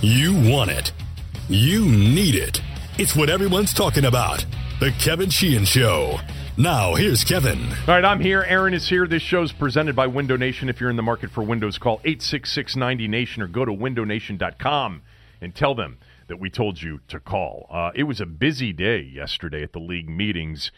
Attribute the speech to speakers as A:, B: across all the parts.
A: You want it. You need it. It's what everyone's talking about. The Kevin Sheehan Show. Now, here's Kevin.
B: All right, I'm here. Aaron is here. This show's presented by Window Nation. If you're in the market for windows, call 866 90Nation or go to windownation.com and tell them that we told you to call. Uh, it was a busy day yesterday at the league meetings.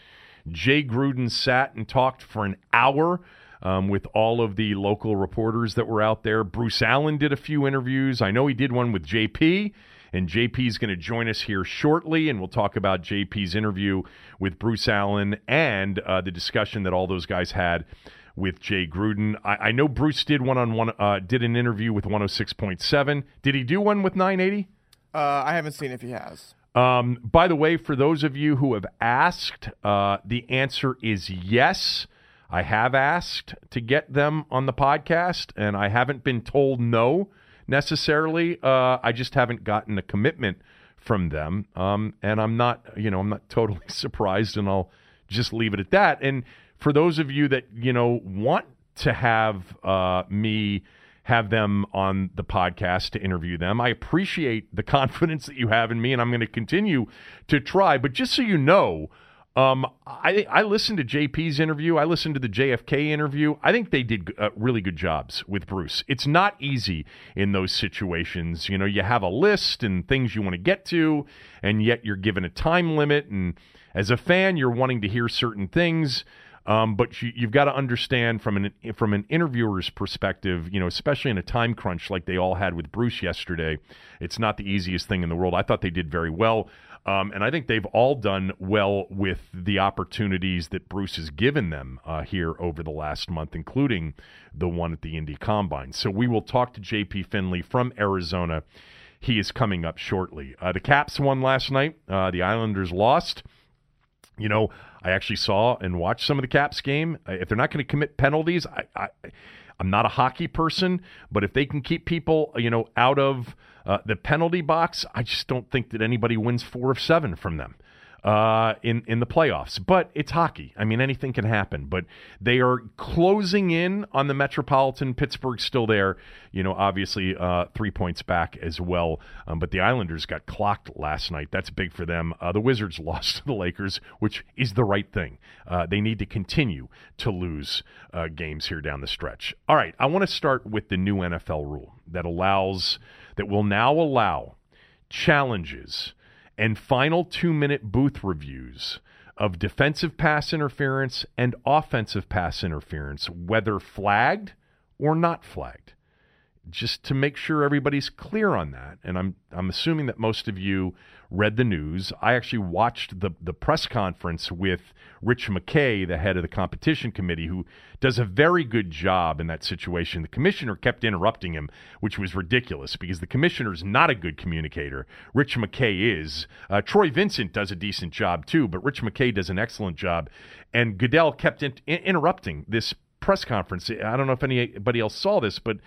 B: Jay Gruden sat and talked for an hour um, with all of the local reporters that were out there. Bruce Allen did a few interviews. I know he did one with JP. And JP is going to join us here shortly, and we'll talk about JP's interview with Bruce Allen and uh, the discussion that all those guys had with Jay Gruden. I, I know Bruce did one on one, uh, did an interview with 106.7. Did he do one with 980?
C: Uh, I haven't seen if he has.
B: Um, by the way, for those of you who have asked, uh, the answer is yes. I have asked to get them on the podcast, and I haven't been told no necessarily. Uh, I just haven't gotten a commitment from them, um, and I'm not, you know, I'm not totally surprised, and I'll just leave it at that. And for those of you that you know want to have uh, me have them on the podcast to interview them, I appreciate the confidence that you have in me, and I'm going to continue to try. But just so you know. Um, I I listened to JP's interview. I listened to the JFK interview. I think they did uh, really good jobs with Bruce. It's not easy in those situations. You know, you have a list and things you want to get to, and yet you're given a time limit. And as a fan, you're wanting to hear certain things. Um, but you, have got to understand from an from an interviewer's perspective, you know, especially in a time crunch like they all had with Bruce yesterday, it's not the easiest thing in the world. I thought they did very well. Um, and I think they've all done well with the opportunities that Bruce has given them uh, here over the last month, including the one at the Indy Combine. So we will talk to JP Finlay from Arizona. He is coming up shortly. Uh, the Caps won last night. Uh, the Islanders lost. You know, I actually saw and watched some of the Caps game. If they're not going to commit penalties, I, I I'm not a hockey person, but if they can keep people, you know, out of uh, the penalty box, I just don't think that anybody wins four of seven from them uh, in in the playoffs. But it's hockey. I mean, anything can happen. But they are closing in on the Metropolitan. Pittsburgh's still there. You know, obviously uh, three points back as well. Um, but the Islanders got clocked last night. That's big for them. Uh, the Wizards lost to the Lakers, which is the right thing. Uh, they need to continue to lose uh, games here down the stretch. All right, I want to start with the new NFL rule that allows that will now allow challenges and final two minute booth reviews of defensive pass interference and offensive pass interference, whether flagged or not flagged. Just to make sure everybody's clear on that, and I'm I'm assuming that most of you read the news. I actually watched the the press conference with Rich McKay, the head of the competition committee, who does a very good job in that situation. The commissioner kept interrupting him, which was ridiculous because the commissioner is not a good communicator. Rich McKay is. Uh, Troy Vincent does a decent job too, but Rich McKay does an excellent job. And Goodell kept in- interrupting this press conference. I don't know if anybody else saw this, but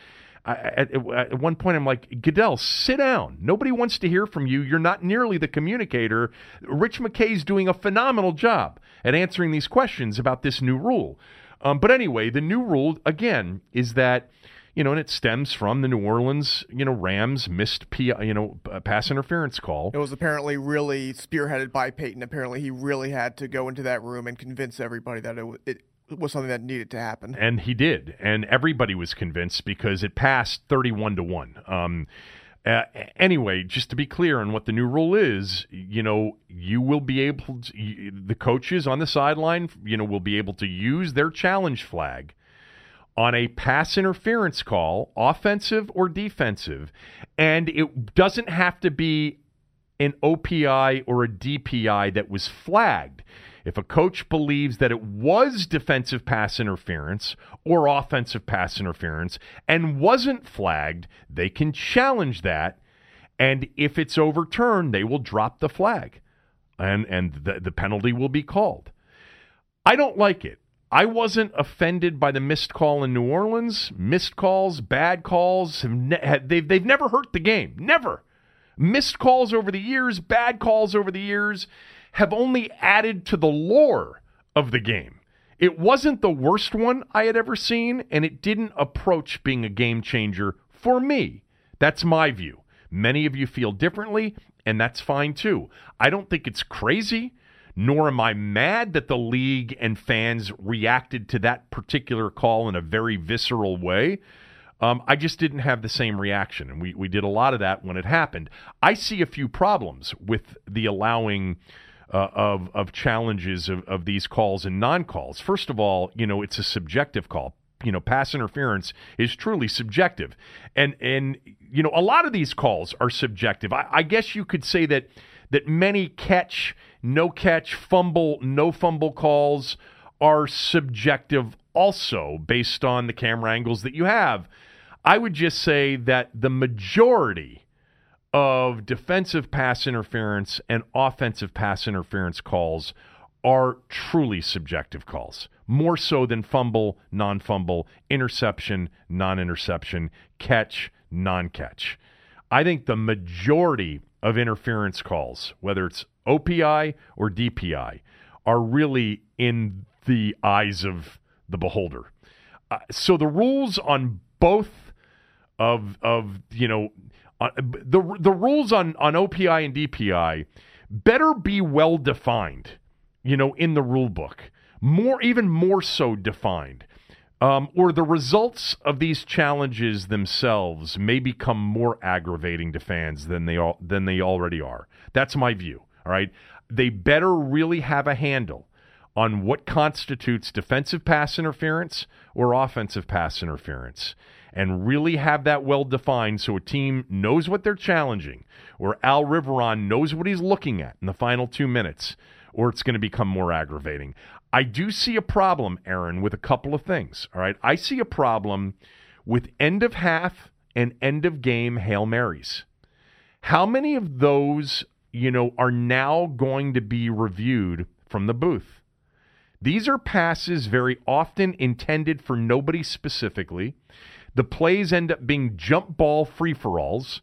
B: At, at, one point, I'm like, Goodell, sit down. Nobody wants to hear from you. You're not nearly the communicator. Rich McKay's doing a phenomenal job at answering these questions about this new rule. Um, but anyway, the new rule, again, is that you know, and it stems from the New Orleans, you know, Rams missed, P, you know, pass interference call.
C: It was apparently really spearheaded by Payton. Apparently, he really had to go into that room and convince everybody that it, was it was something that needed to happen.
B: And he did. And everybody was convinced because it passed 31 to 1. Um, uh, anyway, just to be clear on what the new rule is, you know, you will be able to, you, the coaches on the sideline, you know, will be able to use their challenge flag on a pass interference call, offensive or defensive, and it doesn't have to be an OPI or a DPI that was flagged. If a coach believes that it was defensive pass interference or offensive pass interference and wasn't flagged, they can challenge that. And if it's overturned, they will drop the flag and, and the, the penalty will be called. I don't like it. I wasn't offended by the missed call in New Orleans. Missed calls, bad calls, have they've, they've never hurt the game. Never. Missed calls over the years, bad calls over the years have only added to the lore of the game. It wasn't the worst one I had ever seen, and it didn't approach being a game changer for me. That's my view. Many of you feel differently, and that's fine too. I don't think it's crazy, nor am I mad that the league and fans reacted to that particular call in a very visceral way. Um, I just didn't have the same reaction, and we, we did a lot of that when it happened. I see a few problems with the allowing uh, of of challenges of, of these calls and non calls. First of all, you know it's a subjective call. You know, pass interference is truly subjective, and and you know a lot of these calls are subjective. I, I guess you could say that that many catch, no catch, fumble, no fumble calls are subjective also based on the camera angles that you have. I would just say that the majority of defensive pass interference and offensive pass interference calls are truly subjective calls, more so than fumble, non fumble, interception, non interception, catch, non catch. I think the majority of interference calls, whether it's OPI or DPI, are really in the eyes of the beholder. Uh, so the rules on both of of you know uh, the the rules on on OPI and DPI better be well defined, you know, in the rule book, more even more so defined. Um, or the results of these challenges themselves may become more aggravating to fans than they all, than they already are. That's my view. All right, they better really have a handle on what constitutes defensive pass interference or offensive pass interference and really have that well defined so a team knows what they're challenging or Al Riveron knows what he's looking at in the final two minutes or it's going to become more aggravating. I do see a problem, Aaron, with a couple of things. All right. I see a problem with end of half and end of game Hail Marys. How many of those, you know, are now going to be reviewed from the booth? These are passes very often intended for nobody specifically. The plays end up being jump ball free for alls.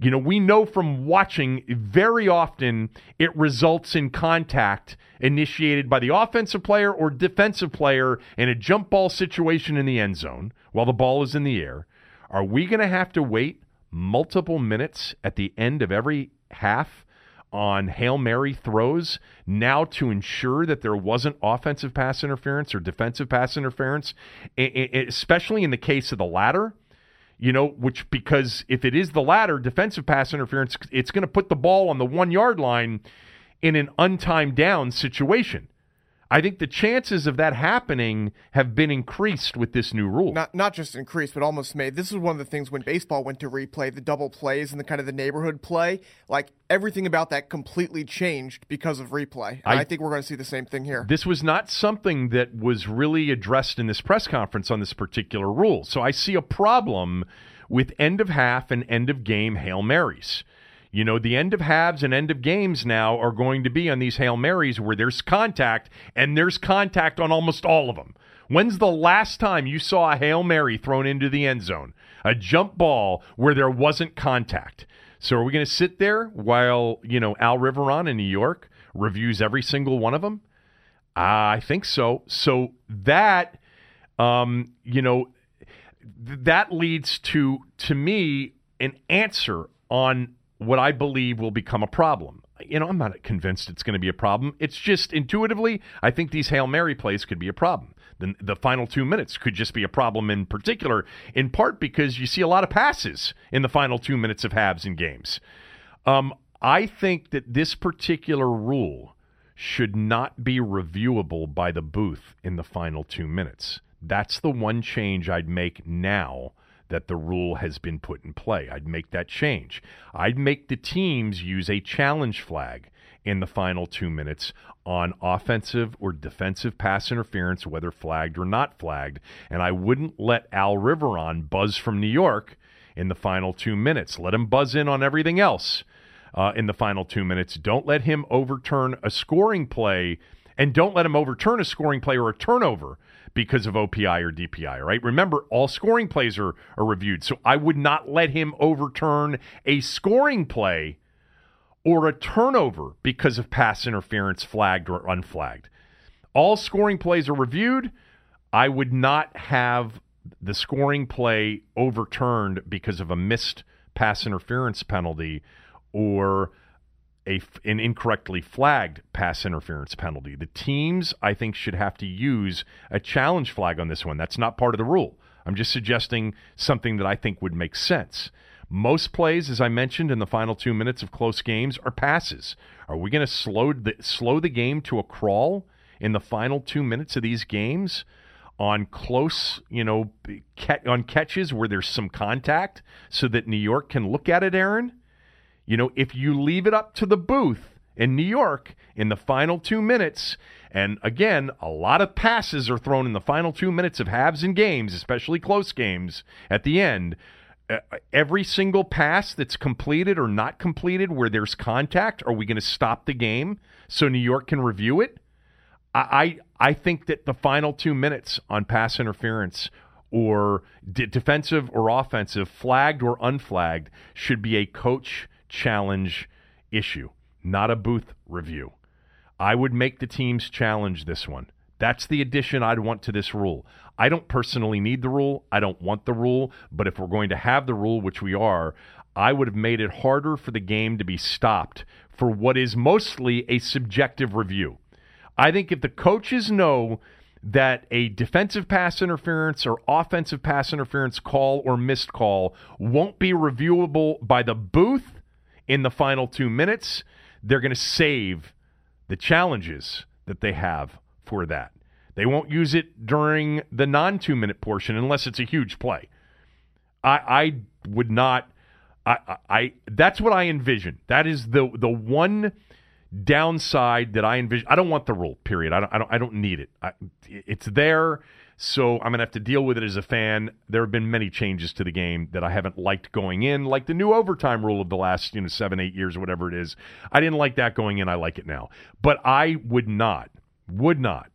B: You know, we know from watching very often it results in contact initiated by the offensive player or defensive player in a jump ball situation in the end zone while the ball is in the air. Are we going to have to wait multiple minutes at the end of every half on Hail Mary throws now to ensure that there wasn't offensive pass interference or defensive pass interference, especially in the case of the latter. You know, which because if it is the latter, defensive pass interference, it's going to put the ball on the one yard line in an untimed down situation. I think the chances of that happening have been increased with this new rule.
C: Not not just increased, but almost made. This is one of the things when baseball went to replay, the double plays and the kind of the neighborhood play, like everything about that completely changed because of replay. I, I, think we're going to see the same thing here.
B: This was not something that was really addressed in this press conference on this particular rule. So I see a problem with end of half and end of game Hail Marys. You know, the end of halves and end of games now are going to be on these Hail Marys where there's contact, and there's contact on almost all of them. When's the last time you saw a Hail Mary thrown into the end zone? A jump ball where there wasn't contact. So are we going to sit there while, you know, Al Riveron in New York reviews every single one of them? I think so. So that, um, you know, th- that leads to, to me, an answer on what I believe will become a problem. You know, I'm not convinced it's going to be a problem. It's just intuitively, I think these Hail Mary plays could be a problem. The, the final two minutes could just be a problem in particular, in part because you see a lot of passes in the final two minutes of halves in games. Um, I think that this particular rule should not be reviewable by the booth in the final two minutes. That's the one change I'd make now that the rule has been put in play. I'd make that change. I'd make the teams use a challenge flag in the final two minutes on offensive or defensive pass interference, whether flagged or not flagged. And I wouldn't let Al Riveron buzz from New York in the final two minutes. Let him buzz in on everything else uh, in the final two minutes. Don't let him overturn a scoring play, and don't let him overturn a scoring play or a turnover because of OPI or DPI, right? Remember, all scoring plays are, are reviewed. So I would not let him overturn a scoring play or a turnover because of pass interference flagged or unflagged. All scoring plays are reviewed. I would not have the scoring play overturned because of a missed pass interference penalty or a, an incorrectly flagged pass interference penalty. The teams, I think, should have to use a challenge flag on this one. That's not part of the rule. I'm just suggesting something that I think would make sense. Most plays, as I mentioned in the final two minutes of close games, are passes. Are we going to slow the, slow the game to a crawl in the final two minutes of these games on close, you know, on catches where there's some contact so that New York can look at it, Aaron? You know, if you leave it up to the booth in New York in the final two minutes, and again, a lot of passes are thrown in the final two minutes of halves and games, especially close games at the end. Every single pass that's completed or not completed where there's contact, are we going to stop the game so New York can review it? I, I, I think that the final two minutes on pass interference or d- defensive or offensive, flagged or unflagged, should be a coach challenge issue, not a booth review. I would make the teams challenge this one. That's the addition I'd want to this rule. I don't personally need the rule. I don't want the rule. But if we're going to have the rule, which we are, I would have made it harder for the game to be stopped for what is mostly a subjective review. I think if the coaches know that a defensive pass interference or offensive pass interference call or missed call won't be reviewable by the booth in the final two minutes. They're going to save the challenges that they have for that. They won't use it during the non two minute portion unless it's a huge play. I, I would not. I, I that's what I envision. That is the the one downside that I envision. I don't want the rule. Period. I don't. I don't. I don't need it. I, it's there. So I'm going to have to deal with it as a fan. There have been many changes to the game that I haven't liked going in, like the new overtime rule of the last, you know, seven, eight years, or whatever it is. I didn't like that going in. I like it now. But I would not, would not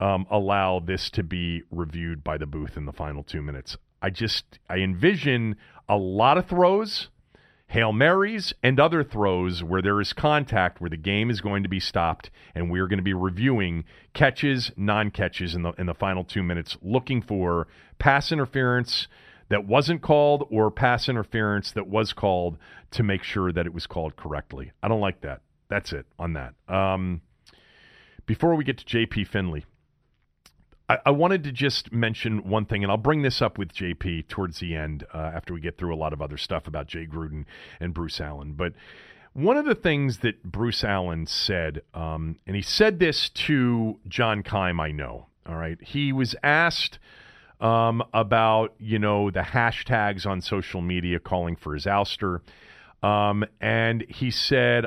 B: um, allow this to be reviewed by the booth in the final two minutes. I just, I envision a lot of throws Hail Marys, and other throws where there is contact where the game is going to be stopped, and we are going to be reviewing catches, non catches in the, in the final two minutes, looking for pass interference that wasn't called or pass interference that was called to make sure that it was called correctly. I don't like that. That's it on that. Um, before we get to JP Finlay, I, I, wanted to just mention one thing, and I'll bring this up with JP towards the end uh, after we get through a lot of other stuff about Jay Gruden and Bruce Allen. But one of the things that Bruce Allen said, um, and he said this to John Keim, I know. All right, he was asked um, about you know the hashtags on social media calling for his ouster, um, and he said.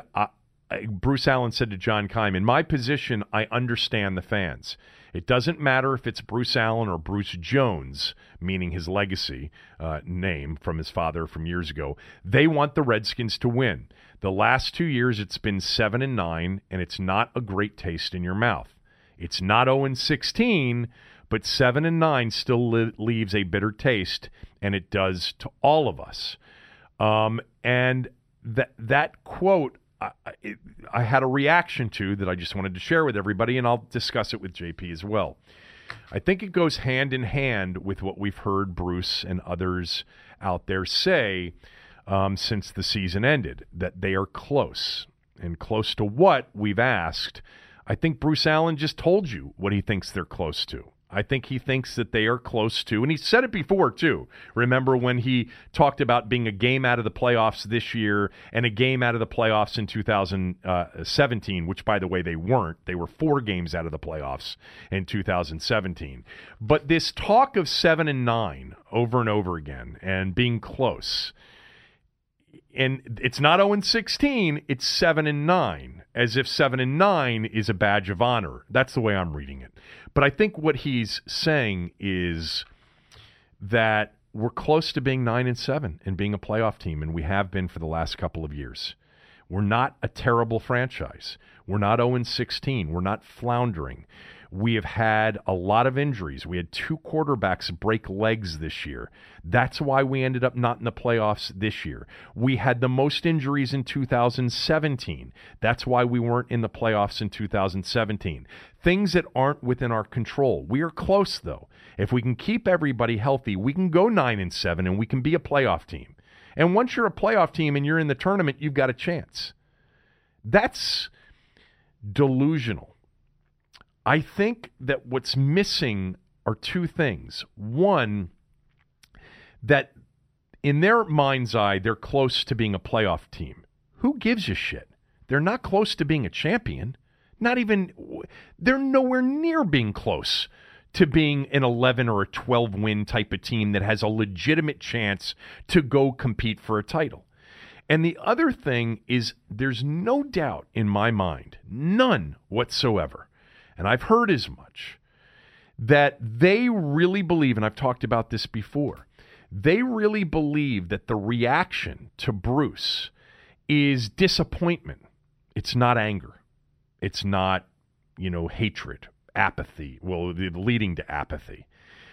B: Bruce Allen said to John Keim, In my position, I understand the fans. It doesn't matter if it's Bruce Allen or Bruce Jones, meaning his legacy uh, name from his father from years ago. They want the Redskins to win. The last two years, it's been seven and nine, and it's not a great taste in your mouth. It's not 0 and 16, but seven and nine still li- leaves a bitter taste, and it does to all of us. Um, and that that quote I, I had a reaction to that I just wanted to share with everybody, and I'll discuss it with JP as well. I think it goes hand in hand with what we've heard Bruce and others out there say um, since the season ended that they are close. And close to what we've asked. I think Bruce Allen just told you what he thinks they're close to. I think he thinks that they are close to, and he said it before too. Remember when he talked about being a game out of the playoffs this year and a game out of the playoffs in 2017, uh, which by the way they weren't. They were four games out of the playoffs in 2017. But this talk of seven and nine over and over again and being close and it's not 0 and 16, it's 7 and 9, as if 7 and 9 is a badge of honor. That's the way I'm reading it. But I think what he's saying is that we're close to being 9 and 7 and being a playoff team, and we have been for the last couple of years. We're not a terrible franchise. We're not 0 and 16. We're not floundering. We have had a lot of injuries. We had two quarterbacks break legs this year. That's why we ended up not in the playoffs this year. We had the most injuries in 2017. That's why we weren't in the playoffs in 2017. Things that aren't within our control. We are close though. If we can keep everybody healthy, we can go 9 and 7 and we can be a playoff team. And once you're a playoff team and you're in the tournament, you've got a chance. That's delusional. I think that what's missing are two things. One, that in their mind's eye, they're close to being a playoff team. Who gives a shit? They're not close to being a champion. Not even, they're nowhere near being close to being an 11 or a 12 win type of team that has a legitimate chance to go compete for a title. And the other thing is, there's no doubt in my mind, none whatsoever, and I've heard as much, that they really believe, and I've talked about this before, they really believe that the reaction to Bruce is disappointment. It's not anger. It's not, you know, hatred, apathy, well, leading to apathy.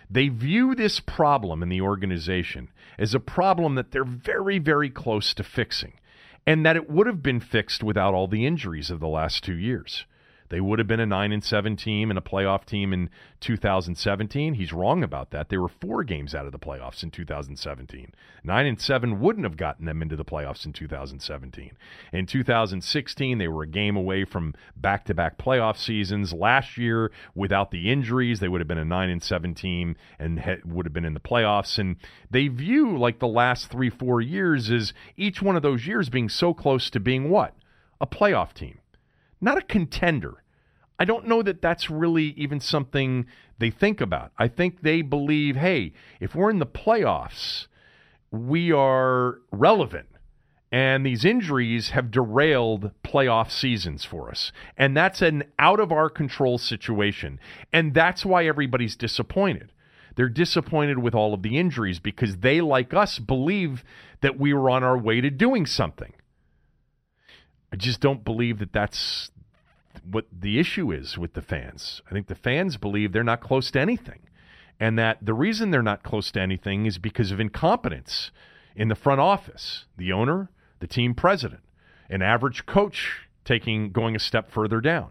B: They view this problem in the organization as a problem that they're very, very close to fixing, and that it would have been fixed without all the injuries of the last two years. They would have been a 9 and 7 team and a playoff team in 2017. He's wrong about that. They were 4 games out of the playoffs in 2017. 9 and 7 wouldn't have gotten them into the playoffs in 2017. In 2016, they were a game away from back-to-back playoff seasons. Last year, without the injuries, they would have been a 9 and 7 team and would have been in the playoffs and they view like the last 3-4 years as each one of those years being so close to being what? A playoff team not a contender. I don't know that that's really even something they think about. I think they believe, hey, if we're in the playoffs, we are relevant. And these injuries have derailed playoff seasons for us. And that's an out of our control situation. And that's why everybody's disappointed. They're disappointed with all of the injuries because they, like us, believe that we were on our way to doing something. I just don't believe that that's what the issue is with the fans. I think the fans believe they're not close to anything. And that the reason they're not close to anything is because of incompetence in the front office, the owner, the team president, an average coach taking going a step further down.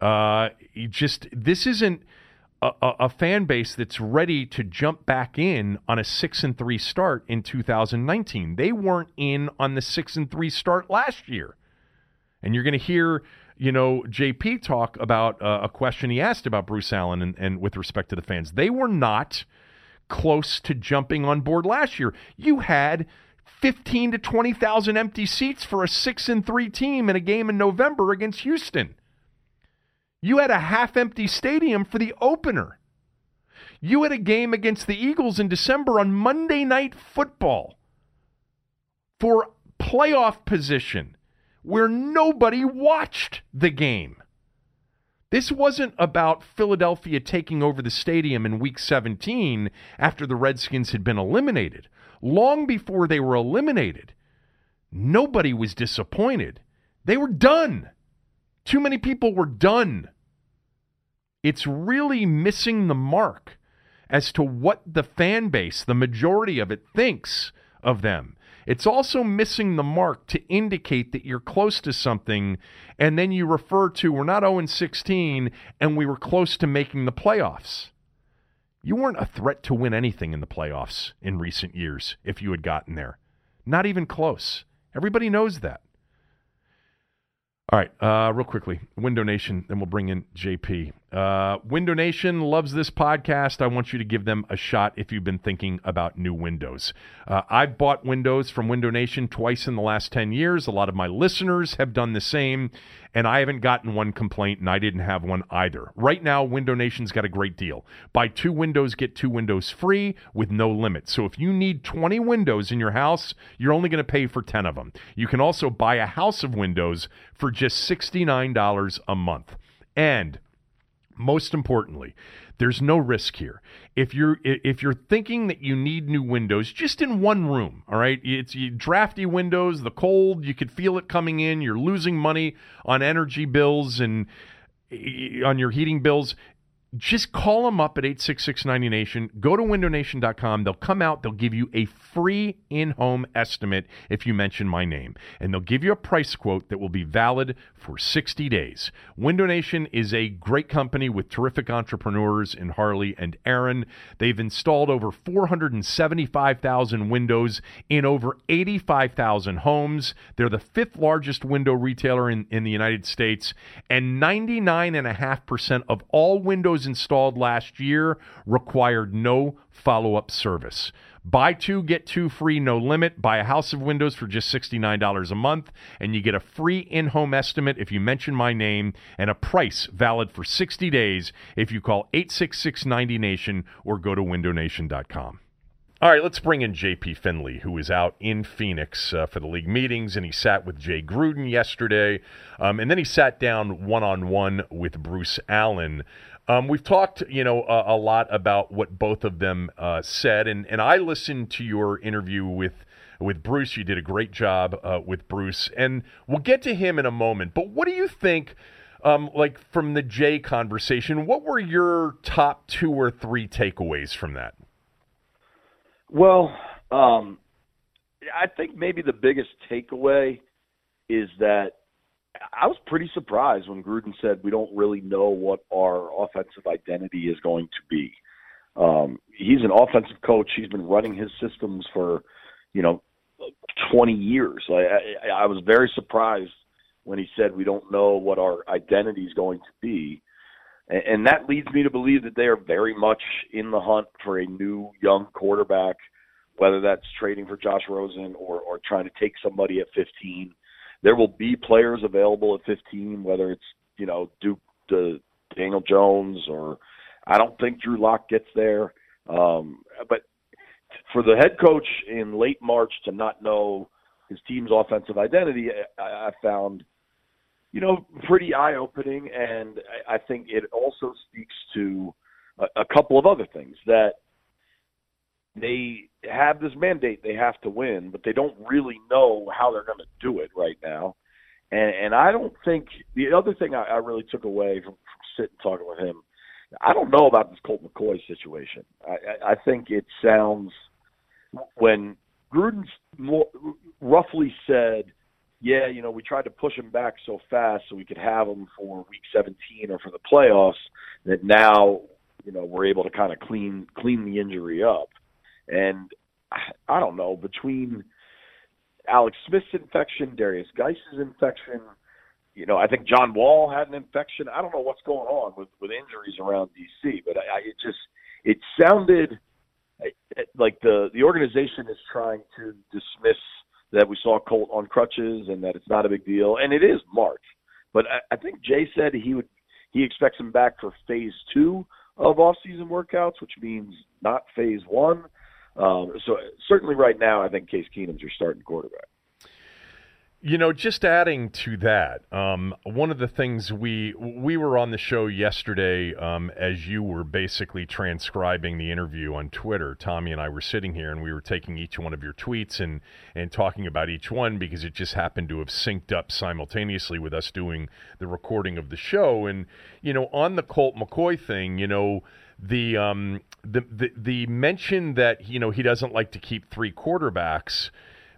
B: Uh, just this isn't a, a, a, fan base that's ready to jump back in on a six and three start in 2019. They weren't in on the six and three start last year. And you're going to hear, you know, JP talk about uh, a question he asked about Bruce Allen and, and with respect to the fans. They were not close to jumping on board last year. You had 15 to 20,000 empty seats for a 6 and 3 team in a game in November against Houston. You had a half empty stadium for the opener. You had a game against the Eagles in December on Monday Night Football for playoff position where nobody watched the game. This wasn't about Philadelphia taking over the stadium in week 17 after the Redskins had been eliminated. Long before they were eliminated, nobody was disappointed. They were done. Too many people were done. It's really missing the mark as to what the fan base, the majority of it, thinks of them. It's also missing the mark to indicate that you're close to something, and then you refer to we're not 0 16 and we were close to making the playoffs. You weren't a threat to win anything in the playoffs in recent years if you had gotten there. Not even close. Everybody knows that. All right, uh, real quickly, Window Nation, then we'll bring in JP. Uh, Window Nation loves this podcast. I want you to give them a shot if you've been thinking about new windows. Uh, I've bought windows from Window Nation twice in the last 10 years. A lot of my listeners have done the same and I haven't gotten one complaint, and I didn't have one either. Right now, Window Nation's got a great deal. Buy two windows, get two windows free with no limit. So if you need 20 windows in your house, you're only going to pay for 10 of them. You can also buy a house of windows for just $69 a month. And most importantly, there's no risk here. If you're if you're thinking that you need new windows just in one room, all right? It's drafty windows, the cold, you could feel it coming in, you're losing money on energy bills and on your heating bills. Just call them up at 866-90nation go to windownation.com they'll come out. They'll give you a free in-home estimate if you mention my name. And they'll give you a price quote that will be valid for 60 days. Window nation is a great company with terrific entrepreneurs in harley and aaron. They've installed over 475000 windows in over 85000 homes. They're the fifth largest window retailer in, in the united states. And 99.5% of all windows installed last year required no follow up service. Buy two, get two free, no limit. Buy a house of windows for just $69 a month, and you get a free in home estimate if you mention my name and a price valid for 60 days if you call 866 90 Nation or go to windownation.com. All right, let's bring in JP Finlay, who is out in Phoenix uh, for the league meetings, and he sat with Jay Gruden yesterday, um, and then he sat down one on one with Bruce Allen. Um, we've talked, you know, a, lot about what both of them uh, said, and, and I listened to your interview with with Bruce. You did a great job uh, with Bruce, and we'll get to him in a moment. But what do you think, um, like from the Jay conversation? What were your top two or three takeaways from that?
D: Well, um, I think maybe the biggest takeaway is that I was pretty surprised when Gruden said we don't really know what our offensive identity is going to be. Um, he's an offensive coach. He's been running his systems for, you know, 20 years. I, I, I was very surprised when he said we don't know what our identity is going to be. And, and that leads me to believe that they are very much in the hunt for a new young quarterback, whether that's trading for Josh Rosen or, or trying to take somebody at 15 there will be players available at 15, whether it's you know Duke Daniel Jones or I don't think Drew Lock gets there. Um, but for the head coach in late March to not know his team's offensive identity, I, I found you know pretty eye opening, and I, I think it also speaks to a, a couple of other things that they have this mandate they have to win, but they don't really know how they're going to do it right now. And and I don't think the other thing I, I really took away from, from sitting talking with him, I don't know about this Colt McCoy situation. I, I, I think it sounds when Gruden roughly said, "Yeah, you know, we tried to push him back so fast so we could have him for Week 17 or for the playoffs that now, you know, we're able to kind of clean clean the injury up." And I don't know between Alex Smith's infection, Darius Guice's infection. You know, I think John Wall had an infection. I don't know what's going on with with injuries around DC, but I, I it just it sounded like the the organization is trying to dismiss that we saw Colt on crutches and that it's not a big deal, and it is March. But I, I think Jay said he would he expects him back for phase two of off season workouts, which means not phase one. Um, so certainly right now, I think Case Keenum's your starting quarterback.
B: You know, just adding to that, um, one of the things we we were on the show yesterday um, as you were basically transcribing the interview on Twitter. Tommy and I were sitting here and we were taking each one of your tweets and and talking about each one because it just happened to have synced up simultaneously with us doing the recording of the show. And you know, on the Colt McCoy thing, you know the um the, the the mention that you know he doesn't like to keep three quarterbacks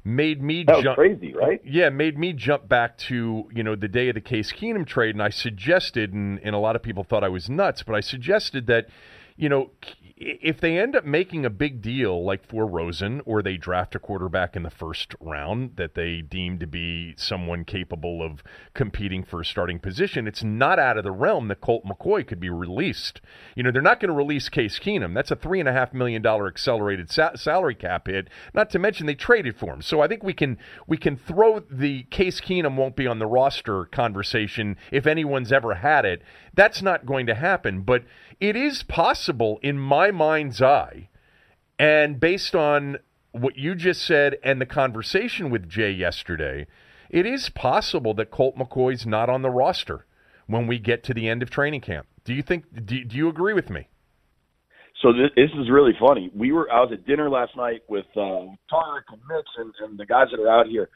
B: made me jump
D: crazy, right?
B: Yeah, made me jump back to you know the day of the Case Keenum trade, and I suggested, and, and a lot of people thought I was nuts, but I suggested that you know if they end up making a big deal like for Rosen, or they draft a quarterback in the first round that they deem to be someone capable of competing for a starting position, it's not out of the realm that Colt McCoy could be released. You know, they're not going to release Case Keenum. That's a three and a half million dollar accelerated sa- salary cap hit. Not to mention they traded for him. So I think we can we can throw the Case Keenum won't be on the roster conversation if anyone's ever had it. That's not going to happen, but it is possible in my mind's eye, and based on what you just said and the conversation with Jay yesterday, it is possible that Colt McCoy's not on the roster when we get to the end of training camp. Do you think? Do, do you agree with me?
D: So this, this is really funny. We were I was at dinner last night with uh, Tarik and Mitch and, and the guys that are out here,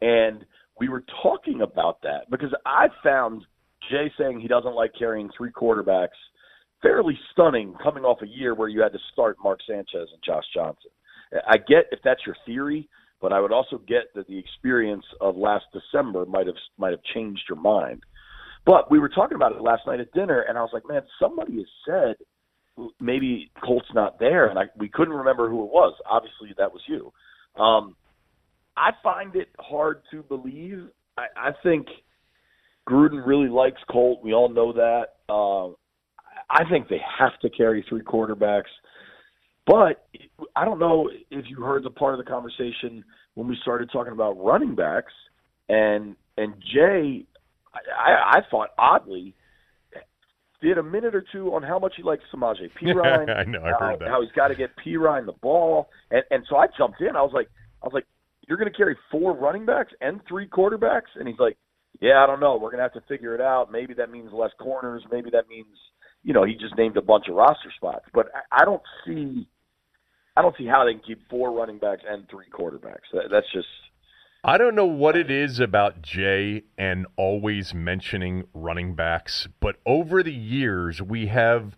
D: and we were talking about that because I found Jay saying he doesn't like carrying three quarterbacks fairly stunning coming off a year where you had to start Mark Sanchez and Josh Johnson. I get if that's your theory, but I would also get that the experience of last December might have might have changed your mind. But we were talking about it last night at dinner, and I was like, man, somebody has said maybe Colt's not there, and I, we couldn't remember who it was. Obviously, that was you. Um, I find it hard to believe. I, I think Gruden really likes Colt. We all know that. Uh, I think they have to carry three quarterbacks. But I don't know if you heard the part of the conversation when we started talking about running backs, and and Jay, I, I thought oddly did a minute or two on how much he likes Samaje Perine.
B: I know, I heard that.
D: How he's got to get Perine the ball, and and so I jumped in. I was like, I was like, you're going to carry four running backs and three quarterbacks, and he's like, yeah, I don't know. We're to have to figure it out. Maybe that means less corners. Maybe that means you know, he just named a bunch of roster spots. But I, I don't see, I don't see how they can keep four running backs and three quarterbacks. That, that's just.
B: I don't know what it is about Jay and always mentioning running backs, but over the years we have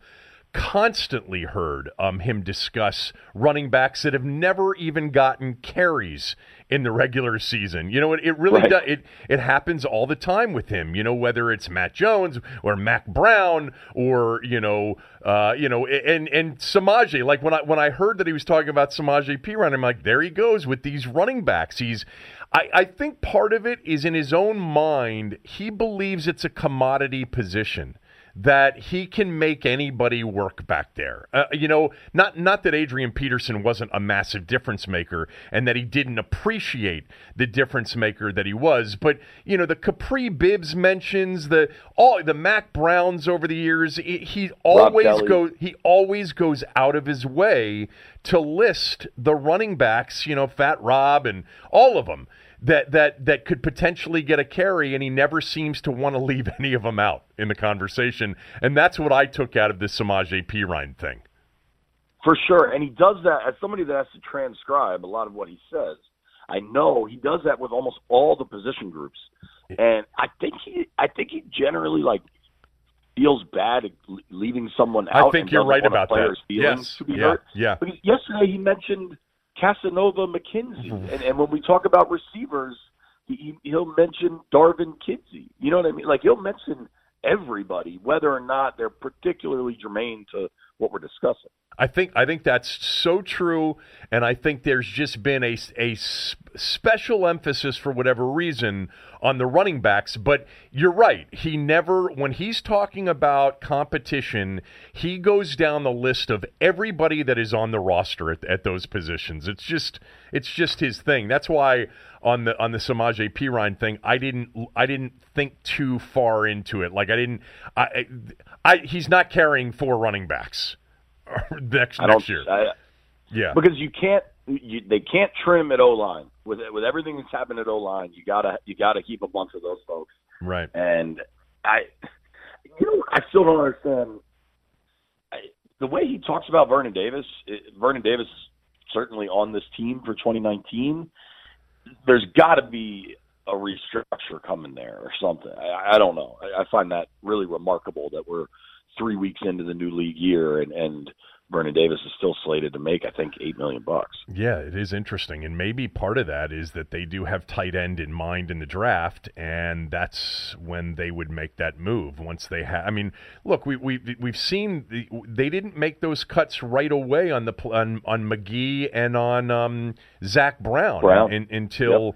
B: constantly heard um, him discuss running backs that have never even gotten carries in the regular season. You know, it, it really
D: right.
B: does. It it happens all the time with him. You know, whether it's Matt Jones or Mack Brown or you know, uh, you know, and and Samaje. Like when I when I heard that he was talking about Samaje Perine, I'm like, there he goes with these running backs. He's I, I think part of it is in his own mind, he believes it's a commodity position that he can make anybody work back there. Uh, you know, not not that Adrian Peterson wasn't a massive difference maker and that he didn't appreciate the difference maker that he was, but you know, the Kapri Bibbs mentions the all the Mack Browns over the years. He, he always goes he always goes out of his way to list the running backs. You know, Fat Rob and all of them that that that could potentially get a carry, and he never seems to want to leave any of them out in the conversation. And that's what I took out of this Samaje Perine thing.
D: For sure, and he does that as somebody that has to transcribe a lot of what he says. I know he does that with almost all the position groups, and I think he, I think he generally like feels bad leaving someone out.
B: I think you're right about that.
D: Yes,
B: yeah,
D: hurt.
B: yeah.
D: But yesterday he mentioned Casanova McKenzie.
B: Mm-hmm.
D: And, and when we talk about receivers, he, he'll mention Darvin Kidsy. You know what I mean? Like he'll mention everybody, whether or not they're particularly germane to what we're discussing.
B: I think I think that's so true, and I think there's just been a, a special emphasis for whatever reason on the running backs. But you're right; he never, when he's talking about competition, he goes down the list of everybody that is on the roster at, at those positions. It's just it's just his thing. That's why on the on the Samaje Perine thing, I didn't I didn't think too far into it. Like I didn't I, I he's not carrying four running backs next next year.
D: I,
B: yeah,
D: because you can't. You, they can't trim at O line with with everything that's happened at O line. You gotta you gotta keep a bunch of those folks.
B: Right.
D: And I, you know, I still don't understand I, the way he talks about Vernon Davis. It, Vernon Davis certainly on this team for 2019. There's got to be a restructure coming there or something. I, I don't know. I, I find that really remarkable that we're three weeks into the new league year, and and Vernon Davis is still slated to make, I think, eight million bucks.
B: Yeah, it is interesting, and maybe part of that is that they do have tight end in mind in the draft, and that's when they would make that move once they have. I mean, look, we we we've seen the, they didn't make those cuts right away on the on on McGee and on um, Zach Brown,
D: Brown.
B: In, until.
D: Yep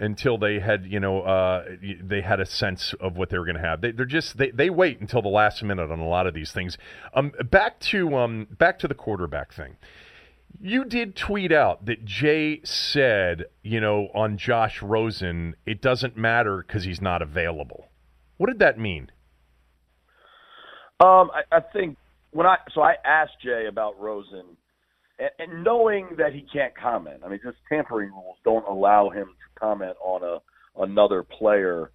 B: until they had you know uh, they had a sense of what they were going to have. They, are just they, they wait until the last minute on a lot of these things. Um, back to um, back to the quarterback thing. You did tweet out that Jay said, you know, on Josh Rosen, it doesn't matter because he's not available. What did that mean?
D: Um, I, I think when I so I asked Jay about Rosen, and, and knowing that he can't comment. I mean, just tampering rules don't allow him to comment on a another player,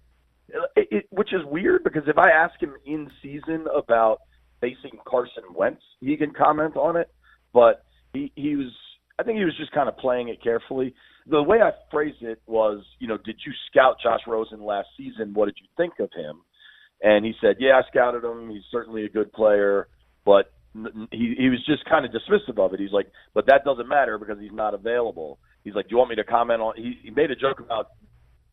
D: it, it, which is weird because if I ask him in season about facing Carson Wentz, he can comment on it. But he he was, I think he was just kind of playing it carefully. The way I phrased it was, you know, did you scout Josh Rosen last season? What did you think of him? And he said, yeah, I scouted him. He's certainly a good player but he he was just kind of dismissive of it. He's like, but that doesn't matter because he's not available. He's like, do you want me to comment on? He, he made a joke about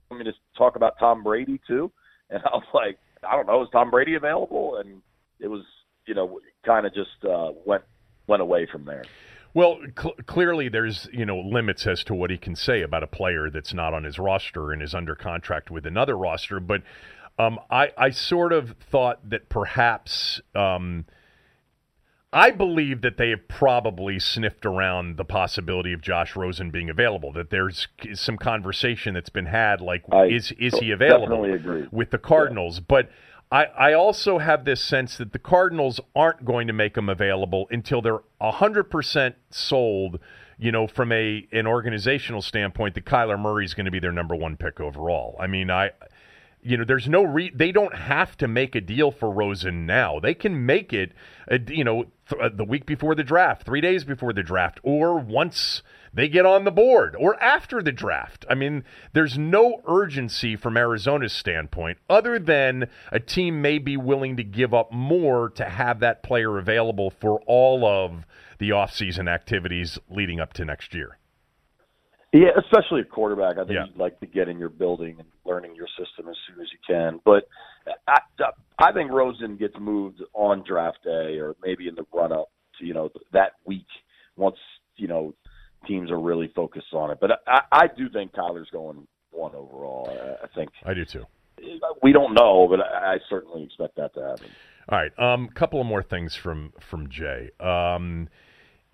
D: want me to talk about Tom Brady too, and I was like, I don't know, is Tom Brady available? And it was, you know, kind of just uh, went went away from there.
B: Well, cl- clearly there's you know limits as to what he can say about a player that's not on his roster and is under contract with another roster. But um, I I sort of thought that perhaps. Um, I believe that they have probably sniffed around the possibility of Josh Rosen being available. That there's some conversation that's been had, like
D: I
B: is is he available with the Cardinals? Yeah. But I, I also have this sense that the Cardinals aren't going to make him available until they're hundred percent sold. You know, from a an organizational standpoint, that Kyler Murray is going to be their number one pick overall. I mean, I you know, there's no re- they don't have to make a deal for Rosen now. They can make it, uh, you know, th- uh, the week before the draft, three days before the draft, or once they get on the board, or after the draft. I mean, there's no urgency from Arizona's standpoint, other than a team may be willing to give up more to have that player available for all of the offseason activities leading up to next year.
D: Yeah, especially a quarterback. I think yeah. you'd like to get in your building and learning your system as soon as you can. But I, I think Rosen gets moved on draft day or maybe in the run up to you know that week once you know teams are really focused on it. But I, I do think Kyler's going one overall. I think
B: I do too.
D: We don't know, but I certainly expect that to happen.
B: All right, a um, couple of more things from from Jay. Um,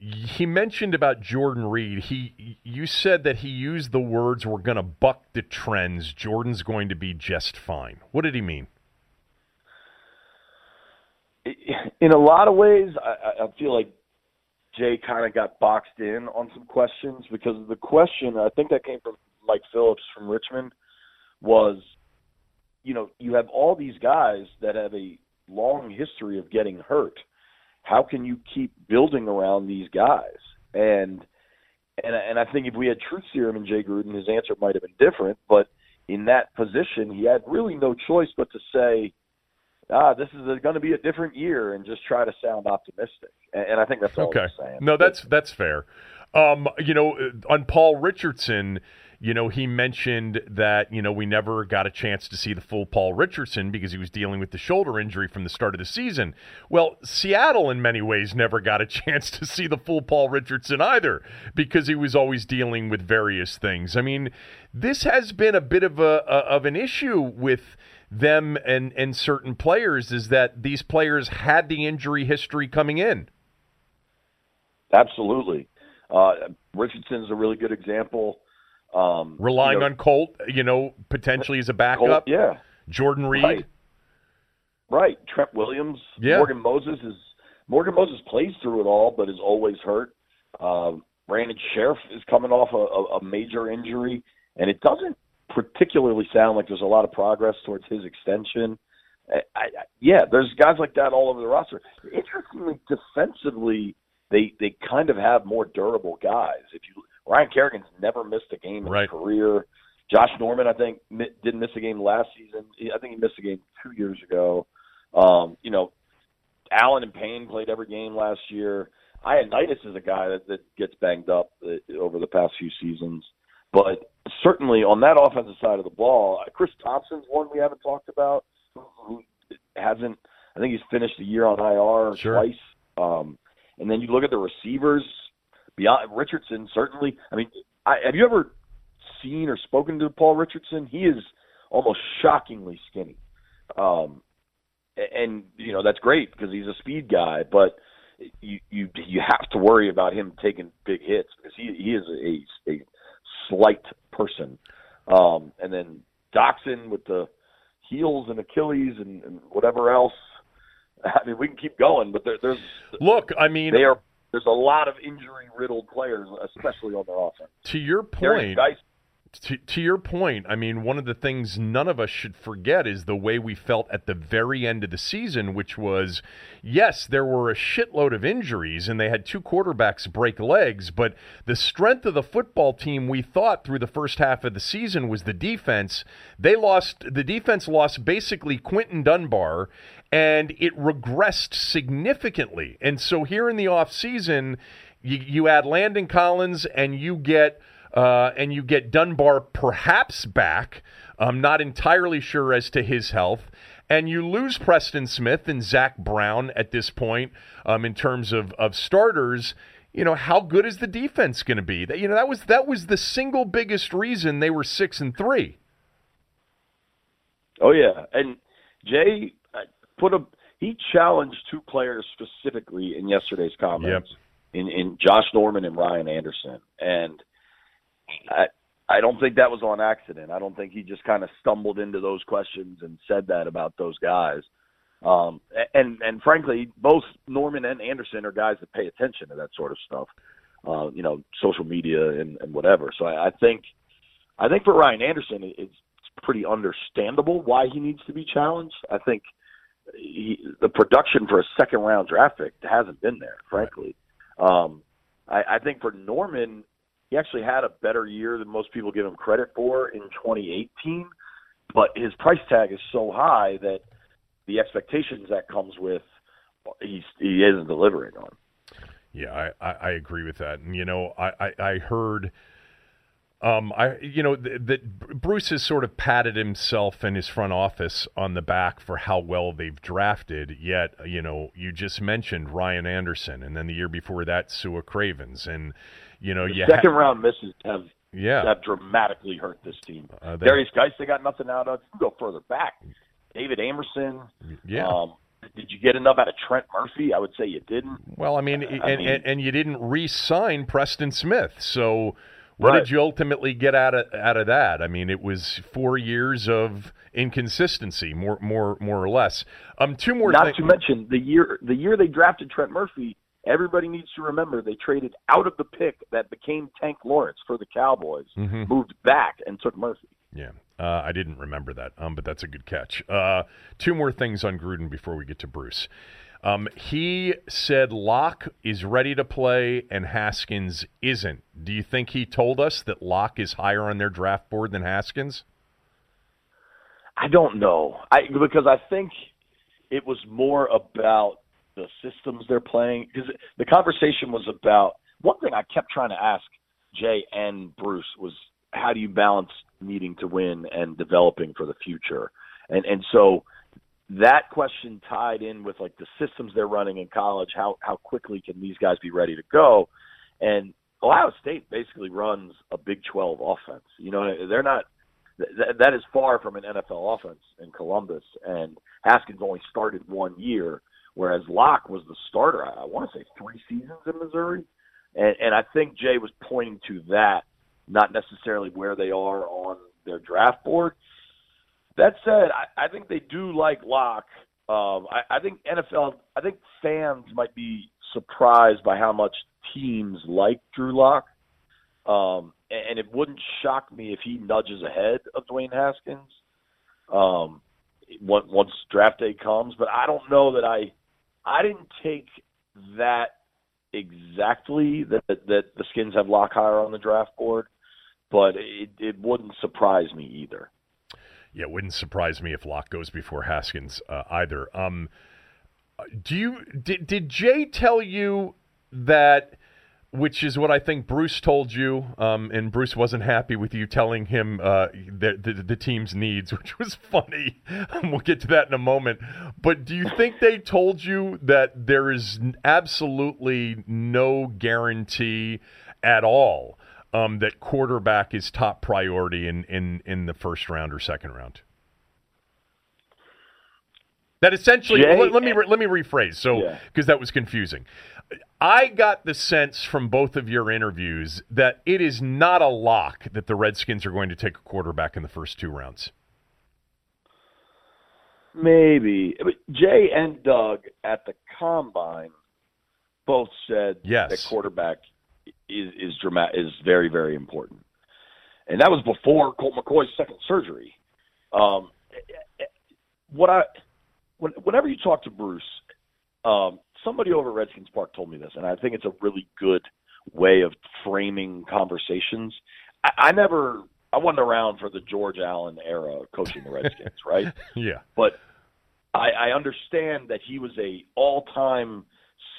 B: he mentioned about Jordan Reed. He you said that he used the words "we're going to buck the trends." Jordan's going to be just fine. What did he mean?
D: In a lot of ways, I, I feel like Jay kind of got boxed in on some questions because the question I think that came from Mike Phillips from Richmond was, you know, you have all these guys that have a long history of getting hurt how can you keep building around these guys? And and and I think if we had truth serum in Jay Gruden, his answer might have been different. But in that position, he had really no choice but to say, "Ah, this is going to be a different year," and just try to sound optimistic. And, and I think that's all
B: okay.
D: saying.
B: No, that's that's fair. Um, you know, on Paul Richardson, you know, he mentioned that, you know, we never got a chance to see the full Paul Richardson because he was dealing with the shoulder injury from the start of the season. Well, Seattle, in many ways, never got a chance to see the full Paul Richardson either because he was always dealing with various things. I mean, this has been a bit of a, a of an issue with them and and certain players is that these players had the injury history coming in.
D: Absolutely. Uh, Richardson's a really good example. Um,
B: Relying
D: you know,
B: on Colt, you know, potentially as a backup.
D: Colt, yeah.
B: Jordan Reed.
D: Right. right. Trent Williams.
B: Yeah.
D: Morgan Moses is Morgan Moses plays through it all, but is always hurt. Uh, Brandon Scherff is coming off a, a, a major injury, and it doesn't particularly sound like there's a lot of progress towards his extension. I, I, yeah, there's guys like that all over the roster. Interestingly, defensively, they they kind of have more durable guys. If you Ryan Kerrigan's never missed a game in
B: right.
D: his career. Josh Norman, I think, didn't miss a game last season. I think he missed a game two years ago. Um, you know, Allen and Payne played every game last year. Ioannidis is a guy that, that gets banged up uh, over the past few seasons. But certainly on that offensive side of the ball, uh, Chris Thompson's one we haven't talked about, who hasn't. I think he's finished the year on IR
B: sure.
D: twice. Um, and then you look at the receivers beyond Richardson, certainly. I mean, I, have you ever seen or spoken to Paul Richardson? He is almost shockingly skinny. Um, and you know that's great because he's a speed guy, but you you you have to worry about him taking big hits because he he is a a slight person. Um, and then Doctson with the heels and Achilles and, and whatever else. I mean, we can keep going, but there, there's
B: look. I mean,
D: they are there's a lot of injury riddled players, especially on their offense.
B: To your point, to, to your point, I mean, one of the things none of us should forget is the way we felt at the very end of the season, which was yes, there were a shitload of injuries and they had two quarterbacks break legs, but the strength of the football team we thought through the first half of the season was the defense. They lost, the defense lost basically Quinton Dunbar and it regressed significantly. And so here in the offseason, you, you add Landon Collins and you get uh, and you get Dunbar perhaps back. I'm not entirely sure as to his health. And you lose Preston Smith and Zach Brown at this point um, in terms of, of starters. You know how good is the defense going to be? That you know that was that was the single biggest reason they were six and three.
D: Oh yeah, and Jay uh, put a he challenged two players specifically in yesterday's comments yep. in in Josh Norman and Ryan Anderson, and I I don't think that was on accident. I don't think he just kind of stumbled into those questions and said that about those guys. Um, and and frankly, both Norman and Anderson are guys that pay attention to that sort of stuff. Uh, you know, social media and, and whatever. So I, I think I think for Ryan Anderson, it's, it's pretty understandable why he needs to be challenged. I think he, the production for a second round draft pick hasn't been there, frankly. Um, I, I think for Norman, he actually had a better year than most people give him credit for in 2018, but his price tag is so high that the expectations that comes with he's he isn't delivering on.
B: Yeah, I, I, I agree with that. And you know, I, I, I heard um, I you know that Bruce has sort of patted himself and his front office on the back for how well they've drafted. Yet, you know, you just mentioned Ryan Anderson, and then the year before that, Sua Cravens, and you know, you
D: second
B: ha-
D: round misses have
B: yeah
D: have dramatically hurt this team. Uh, they, Derrius Guice, they got nothing out of. You go further back, David Amerson.
B: Yeah.
D: Um, did you get enough out of Trent Murphy? I would say you didn't.
B: Well, I mean, and, I mean, and, and you didn't re-sign Preston Smith, so what
D: right.
B: did you ultimately get out of out of that? I mean, it was four years of inconsistency, more more more or less. Um, two more.
D: Not to mention the year the year they drafted Trent Murphy. Everybody needs to remember they traded out of the pick that became Tank Lawrence for the Cowboys,
B: mm-hmm.
D: moved back and took Murphy.
B: Yeah, uh, I didn't remember that, um, but that's a good catch. Uh, two more things on Gruden before we get to Bruce. Um, he said Lock is ready to play and Haskins isn't. Do you think he told us that Lock is higher on their draft board than Haskins?
D: I don't know. I because I think it was more about the systems they're playing because the conversation was about one thing I kept trying to ask Jay and Bruce was how do you balance needing to win and developing for the future? And and so that question tied in with like the systems they're running in college how how quickly can these guys be ready to go? And Ohio State basically runs a Big 12 offense you know they're not that, that is far from an NFL offense in Columbus and Haskins only started one year whereas Lock was the starter. I, I want to say three seasons in Missouri, and, and I think Jay was pointing to that, not necessarily where they are on their draft board. That said, I, I think they do like Lock. Um, I, I think NFL, I think fans might be surprised by how much teams like Drew Lock. Um, and, and it wouldn't shock me if he nudges ahead of Dwayne Haskins um, once draft day comes. But I don't know that I I didn't take that exactly that that the Skins have Lock higher on the draft board, but it, it wouldn't surprise me either.
B: Yeah, it wouldn't surprise me if Lock goes before Haskins uh, either. Um, do you did did Jay tell you that which is what I think Bruce told you, um, and Bruce wasn't happy with you telling him uh, the, the, the team's needs, which was funny. we'll get to that in a moment. But do you think they told you that there is absolutely no guarantee at all um, that quarterback is top priority in, in, in the first round or second round? That essentially,
D: Jay,
B: let, let, me let me rephrase, so because
D: yeah.
B: that was confusing. I got the sense from both of your interviews that it is not a lock that the Redskins are going to take a quarterback in the first two rounds.
D: Maybe Jay and Doug at the combine both said
B: yes.
D: that quarterback is is dramatic is very very important, and that was before Colt McCoy's second surgery. Um, what I, whenever you talk to Bruce, um, somebody over at Redskins Park told me this, and I think it's a really good way of framing conversations. I, I never, I wasn't around for the George Allen era coaching the Redskins, right?
B: Yeah.
D: But I, I understand that he was a all-time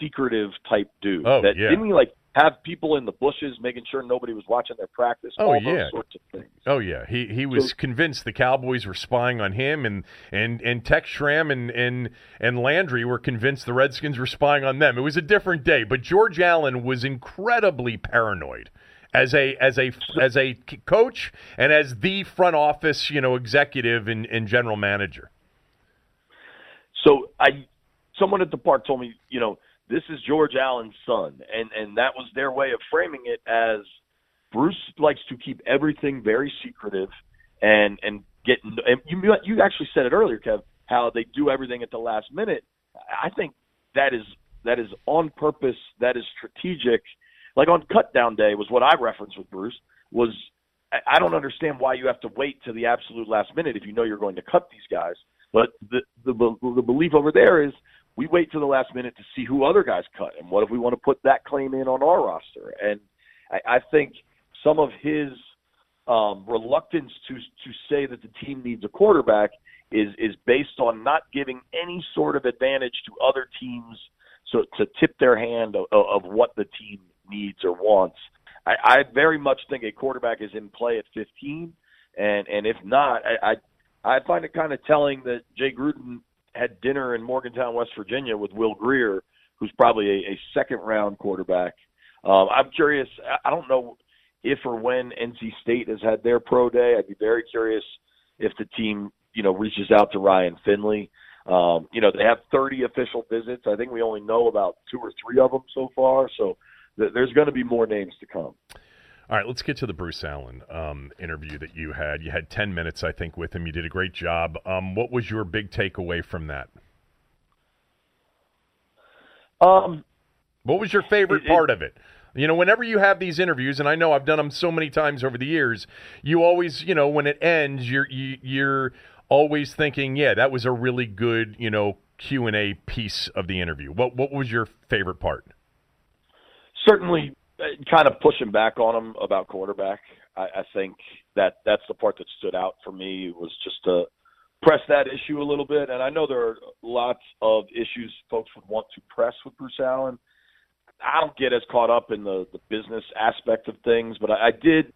D: secretive type dude.
B: Oh,
D: that
B: yeah.
D: didn't he like have people in the bushes making sure nobody was watching their practice.
B: Oh,
D: all
B: yeah.
D: those sorts of things.
B: Oh yeah, he he was
D: So-
B: convinced the Cowboys were spying on him, and and and Tex Schramm and and and Landry were convinced the Redskins were spying on them. It was a different day, but George Allen was incredibly paranoid as a as a as a coach and as the front office, you know, executive and, and general manager.
D: So I, someone at the park told me, you know, this is George Allen's son, and and that was their way of framing it as Bruce likes to keep everything very secretive, and and get. And you you actually said it earlier, Kev, how they do everything at the last minute. I think that is that is on purpose. That is strategic. Like on cut down day was what I referenced with Bruce was. I- don't understand why you have to wait to the absolute last minute if you know you're going to cut these guys. But the the, the belief over there is we wait to the last minute to see who other guys cut, and what if we want to put that claim in on our roster? And I, I think some of his um, reluctance to to say that the team needs a quarterback is is based on not giving any sort of advantage to other teams, so to tip their hand of, of what the team needs or wants. I, I very much think a quarterback is in play at 15, and and if not, I I, I find it kind of telling that Jay Gruden had dinner in Morgantown, West Virginia, with Will Grier, who's probably a, a second round quarterback. Um, I'm curious. I- don't know if or when NC State has had their pro day. I'd be very curious if the team, you know, reaches out to Ryan Finley. Um, you know, they have 30 official visits. I think we only know about two or three of them so far. So th- there's going to be more names to come.
B: All right, let's get to the Bruce Allen um, interview that you had. You had ten minutes, I think, with him. You did a great job. Um, what was your big takeaway from that?
D: Um,
B: What was your favorite
D: It- it-
B: part of it? You know, whenever you have these interviews, and I know I've done them so many times over the years, you always, you know, when it ends, you're you, you're always thinking, yeah, that was a really good, you know, Q and A piece of the interview. What what was your favorite part?
D: certainly kind of pushing back on him about quarterback. I, I think that that's the part that stood out for me was just to press that issue a little bit. And I know there are lots of issues folks would want to press with Bruce Allen. I don't get as caught up in the, the business aspect of things, but I, I did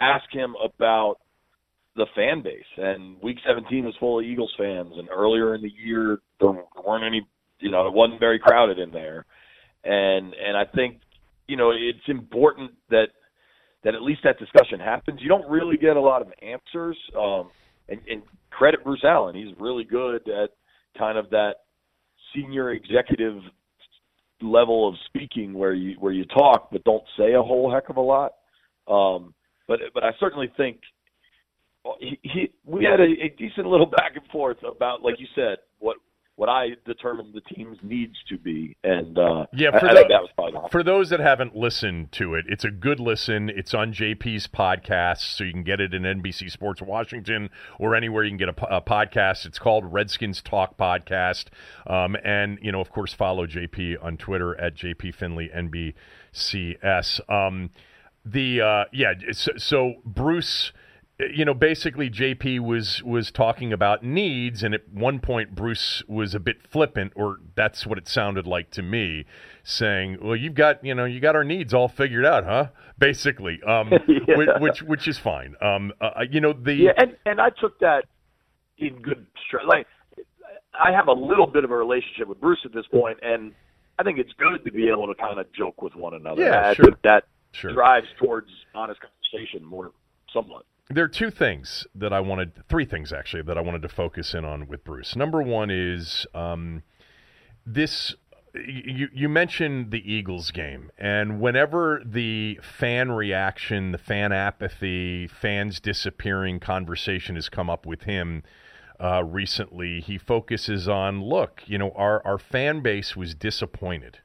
D: ask him about the fan base. And Week 17 was full of Eagles fans, and earlier in the year there weren't any. You know, it wasn't very crowded in there, and and I think you know it's important that that at least that discussion happens. You don't really get a lot of answers, um, and, and credit Bruce Allen. He's really good at kind of that senior executive level of speaking where you where you talk but don't say a whole heck of a lot. Um, but but I certainly think he, he we had a, a decent little back and forth about like you said what I determined the team's needs to be, and uh,
B: Yeah, for
D: I
B: the-
D: think that was probably
B: For those that haven't listened to it, it's a good listen. It's on JP's podcast, so you can get it in NBC Sports Washington or anywhere you can get a, a podcast. It's called Redskins Talk Podcast. Um, and, you know, of course, follow JP on Twitter at JP Finlay NBCS. Um, the, uh, yeah, so, so Bruce you know, basically JP was was talking about needs, and at one point Bruce was a bit flippant, or that's what it sounded like to me, saying, "Well, you've got you know you got our needs all figured out, huh?" Basically, um,
D: Yeah.
B: which, which which is fine. Um, uh, you know the
D: Yeah, and and I took that in good stride. Like I have a little bit of a relationship with Bruce at this point, and I think it's good to be able to kind of joke with one another.
B: Yeah,
D: I
B: sure.
D: that
B: Sure.
D: drives towards honest conversation more somewhat.
B: There are two things that I wanted, three things actually, that I wanted to focus in on with Bruce. Number one is um, this. You, you mentioned the Eagles game, and whenever the fan reaction, the fan apathy, fans disappearing conversation has come up with him uh, recently, he focuses on look, you know, our, our fan base was disappointed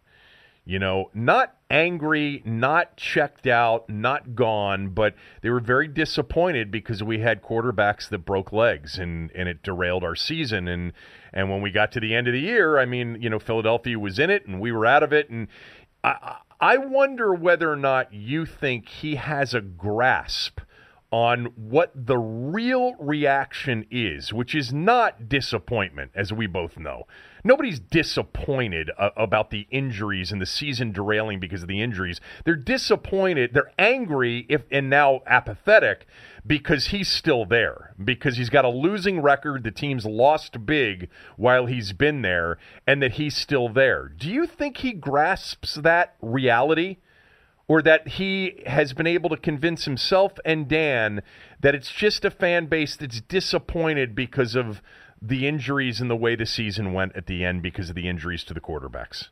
B: You know, not angry, not checked out, not gone, but they were very disappointed because we had quarterbacks that broke legs and, and it derailed our season. And and when we got to the end of the year, I mean, you know, Philadelphia was in it and we were out of it. And I, I wonder whether or not you think he has a grasp on what the real reaction is, which is not disappointment, as we both know. Nobody's disappointed uh, about the injuries and the season derailing because of the injuries. They're disappointed. They're angry if and now apathetic because he's still there because he's got a losing record. The team's lost big while he's been there, and that he's still there. Do you think he grasps that reality? Or that he has been able to convince himself and Dan that it's just a fan base that's disappointed because of the injuries and the way the season went at the end because of the injuries to the quarterbacks?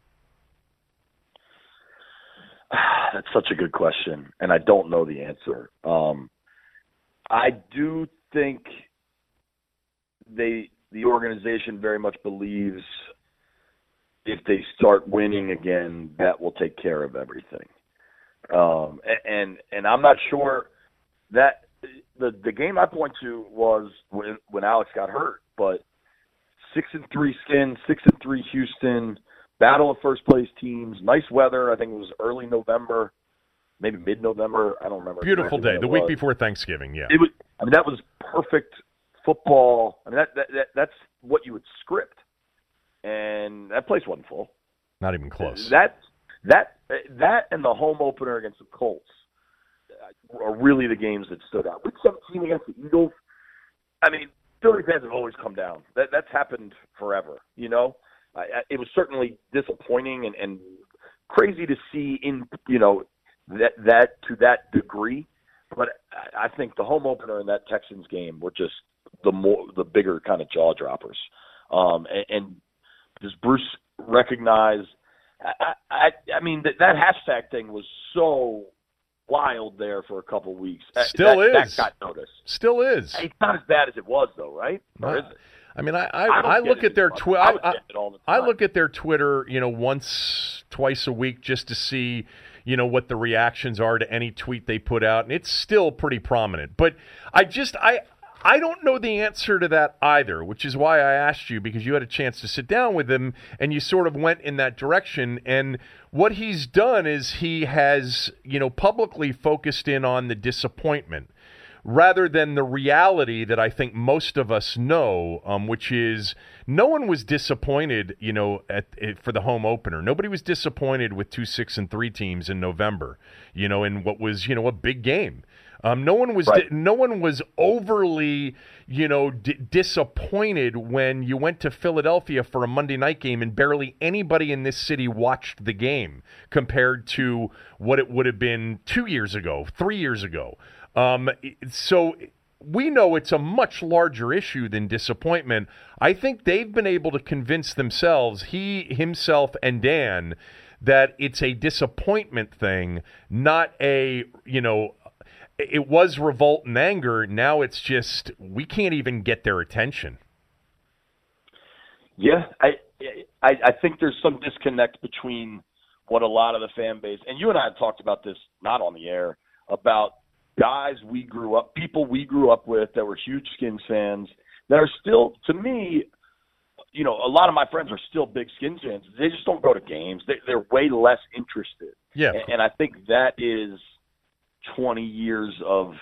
D: That's such a good question, and I don't know the answer. Um, I do think they the organization very much believes if they start winning again, that will take care of everything. Um, and and I'm not sure that the the game I point to was when when Alex got hurt, but six and three Skin, six and three Houston, battle of first place teams, nice weather. I think it was early November, maybe mid November. I don't remember.
B: Beautiful day, the week before Thanksgiving. Yeah,
D: it was. I mean, that was perfect football. I mean, that, that, that that's what you would script, and that place wasn't full.
B: Not even close.
D: That that that and the home opener against the Colts are really the games that stood out. Week 17 against the Eagles. I mean, Philly fans have always come down. That that's happened forever. You know, I, I, it was certainly disappointing and, and crazy to see in you know that that to that degree. But I think the home opener in that Texans game were just the more the bigger kind of jaw droppers. Um, and, and does Bruce recognize? I, I, I mean that that hashtag thing was so wild there for a couple weeks.
B: Uh, still
D: that,
B: is.
D: That got noticed.
B: Still is.
D: It's not as bad as it was, though, right? Or is it?
B: I mean, I I, I, I look at their Twitter. I, I, I, look at their Twitter, you know, once, twice a week just to see, you know, what the reactions are to any tweet they put out, and it's still pretty prominent. But I just I I don't know the answer to that either, which is why I asked you because you had a chance to sit down with him and you sort of went in that direction. And what he's done is he has, you know, publicly focused in on the disappointment rather than the reality that I think most of us know, um, which is no one was disappointed, you know, at, at, for the home opener. Nobody was disappointed with two six and three teams in November, you know, in what was you know a big game. Um, no one was right. di- no one was overly, you know, d- disappointed when you went to Philadelphia for a Monday night game and barely anybody in this city watched the game compared to what it would have been two years ago, three years ago. Um, so we know it's a much larger issue than disappointment. I think they've been able to convince themselves, he himself and Dan, that it's a disappointment thing, not a you know it was revolt and anger. Now it's just we can't even get their attention.
D: Yeah, I, I I think there's some disconnect between what a lot of the fan base and you and I have talked about this not on the air about guys we grew up, people we grew up with that were huge Skins fans that are still, to me, you know, a lot of my friends are still big Skins fans. They just don't go to games. They, they're way less interested.
B: Yeah,
D: and, and I think that is 20 years of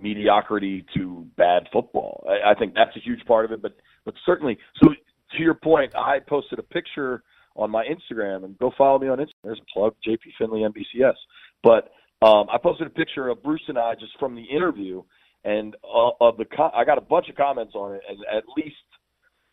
D: mediocrity to bad football. I, I think that's a huge part of it. But but certainly, so to your point, I posted a picture on my Instagram, and go follow me on Instagram. There's a plug, JP Finlay NBCS. But um, I posted a picture of Bruce and I just from the interview, and uh, of the co- I got a bunch of comments on it, and at least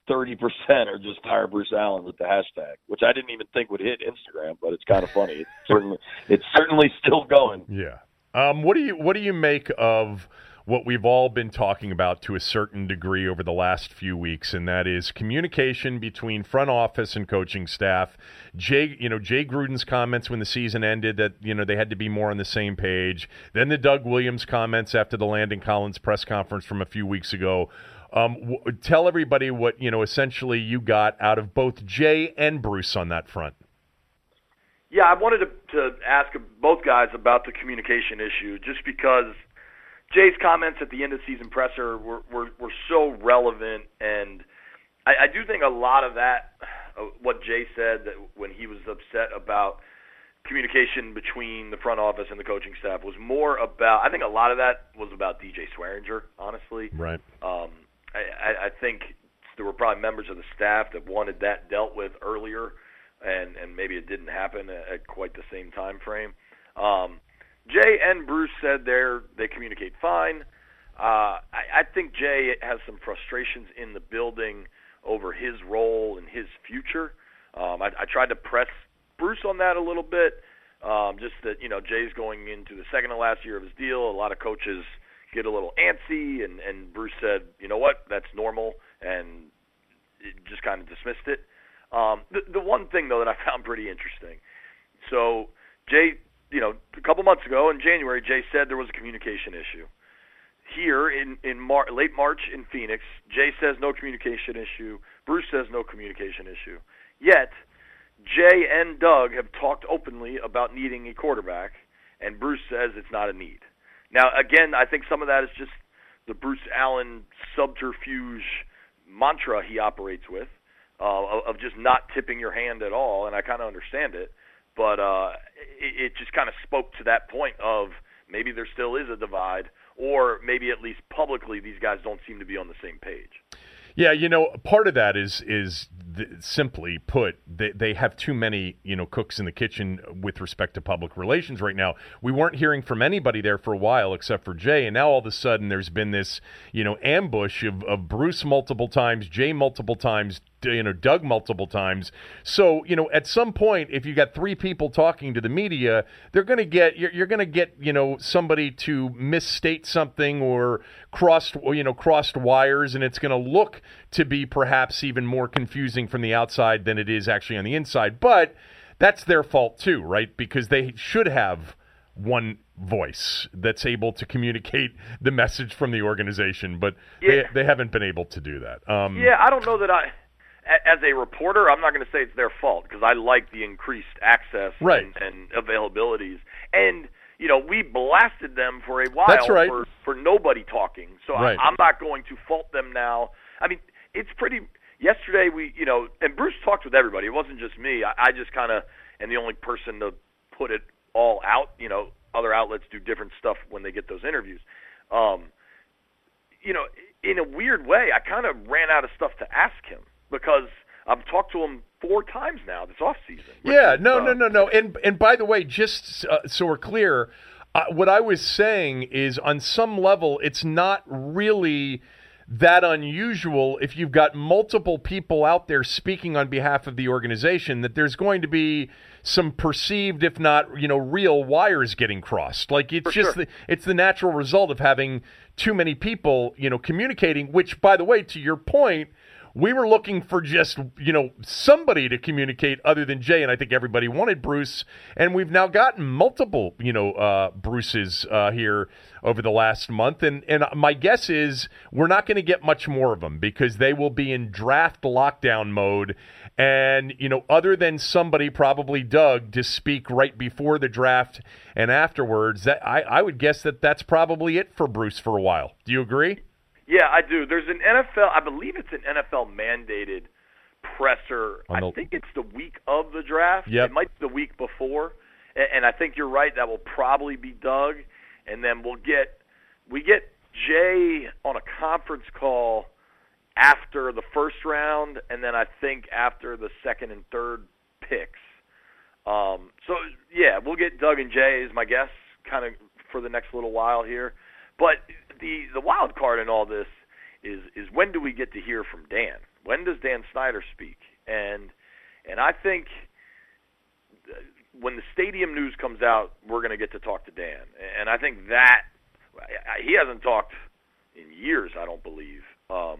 D: thirty percent are just fire Bruce Allen with the hashtag, which I didn't even think would hit Instagram, but it's kind of funny. It's certainly it's certainly still going.
B: Yeah. Um, what do you what do you make of what we've all been talking about to a certain degree over the last few weeks, and that is communication between front office and coaching staff. Jay, you know, Jay Gruden's comments when the season ended that you know they had to be more on the same page. Then the Doug Williams comments after the Landon Collins press conference from a few weeks ago. Um, w- tell everybody what you know. Essentially, you got out of both Jay and Bruce on that front.
D: Yeah, I wanted to, to ask both guys about the communication issue, just because Jay's comments at the end of season presser were were, were so relevant, and I, I do think a lot of that, uh, what Jay said that when he was upset about communication between the front office and the coaching staff was more about. I think a lot of that was about DJ Swearinger, honestly.
B: Right.
D: Um, I, I think there were probably members of the staff that wanted that dealt with earlier and and maybe it didn't happen at quite the same time frame. Um, Jay and Bruce said they're they communicate fine. Uh, I, I think Jay has some frustrations in the building over his role and his future. Um, I, I tried to press Bruce on that a little bit. Um, just that you know Jay's going into the second to last year of his deal. A lot of coaches get a little antsy, and and Bruce said, you know what, that's normal, and just kind of dismissed it. Um, the, the one thing though that I found pretty interesting. So Jay, you know, a couple months ago in January, Jay said there was a communication issue. Here in in Mar- late March in Phoenix, Jay says no communication issue. Bruce says no communication issue. Yet Jay and Doug have talked openly about needing a quarterback, and Bruce says it's not a need. Now, again, I think some of that is just the Bruce Allen subterfuge mantra he operates with uh, of just not tipping your hand at all, and I kind of understand it. But uh, it, it just kind of spoke to that point of maybe there still is a divide, or maybe at least publicly these guys don't seem to be on the same page.
B: Yeah, you know, part of that is is simply put, they, they have too many you know cooks in the kitchen with respect to public relations right now. We weren't hearing from anybody there for a while except for Jay, and now all of a sudden there's been this you know ambush of, of Bruce multiple times, Jay multiple times, you know Doug multiple times. So you know at some point, if you got three people talking to the media, they're going to get you're, you're going to get you know somebody to misstate something or crossed you know crossed wires, and it's going to look to be perhaps even more confusing from the outside than it is actually on the inside. But that's their fault too, right? Because they should have one voice that's able to communicate the message from the organization, but yeah. they they haven't been able to do that. Um,
D: yeah, I don't know that I as a reporter, I'm not going to say it's their fault because I like the increased access
B: right.
D: and, and availabilities. And you know, we blasted them for a while
B: right.
D: for for nobody talking. So
B: right.
D: I, I'm not going to fault them now. I mean, it's pretty. Yesterday, we you know, and Bruce talked with everybody. It wasn't just me. I, I just kind of am the only person to put it all out. You know, other outlets do different stuff when they get those interviews. Um, you know, in a weird way, I kind of ran out of stuff to ask him because I've talked to him four times now this off season.
B: Yeah, no, uh, no, no, no. And and by the way, just uh, so we're clear, uh, what I was saying is on some level, it's not really that unusual if you've got multiple people out there speaking on behalf of the organization that there's going to be some perceived if not you know real wires getting crossed like it's
D: For
B: just
D: sure.
B: the, it's the natural result of having too many people you know communicating which by the way to your point we were looking for just you know somebody to communicate other than Jay, and I think everybody wanted Bruce, and we've now gotten multiple you know uh, Bruces uh, here over the last month, and and my guess is we're not going to get much more of them because they will be in draft lockdown mode, and you know other than somebody probably Doug to speak right before the draft and afterwards, that I I would guess that that's probably it for Bruce for a while. Do you agree?
D: Yeah, I do. There's an NFL, I believe it's an NFL mandated presser.
B: The-
D: I think it's the week of the draft.
B: Yep.
D: It might be the week before. And, and I think you're right. That will probably be Doug. And then we'll get we get Jay on a conference call after the first round, and then I think after the second and third picks. Um, so yeah, we'll get Doug and Jay is my guess, kind of for the next little while here. But the the wild card in all this is is when do we get to hear from Dan? When does Dan Snyder speak? And and I think when the stadium news comes out, we're going to get to talk to Dan. And I think that he hasn't talked in years, I don't believe. Um,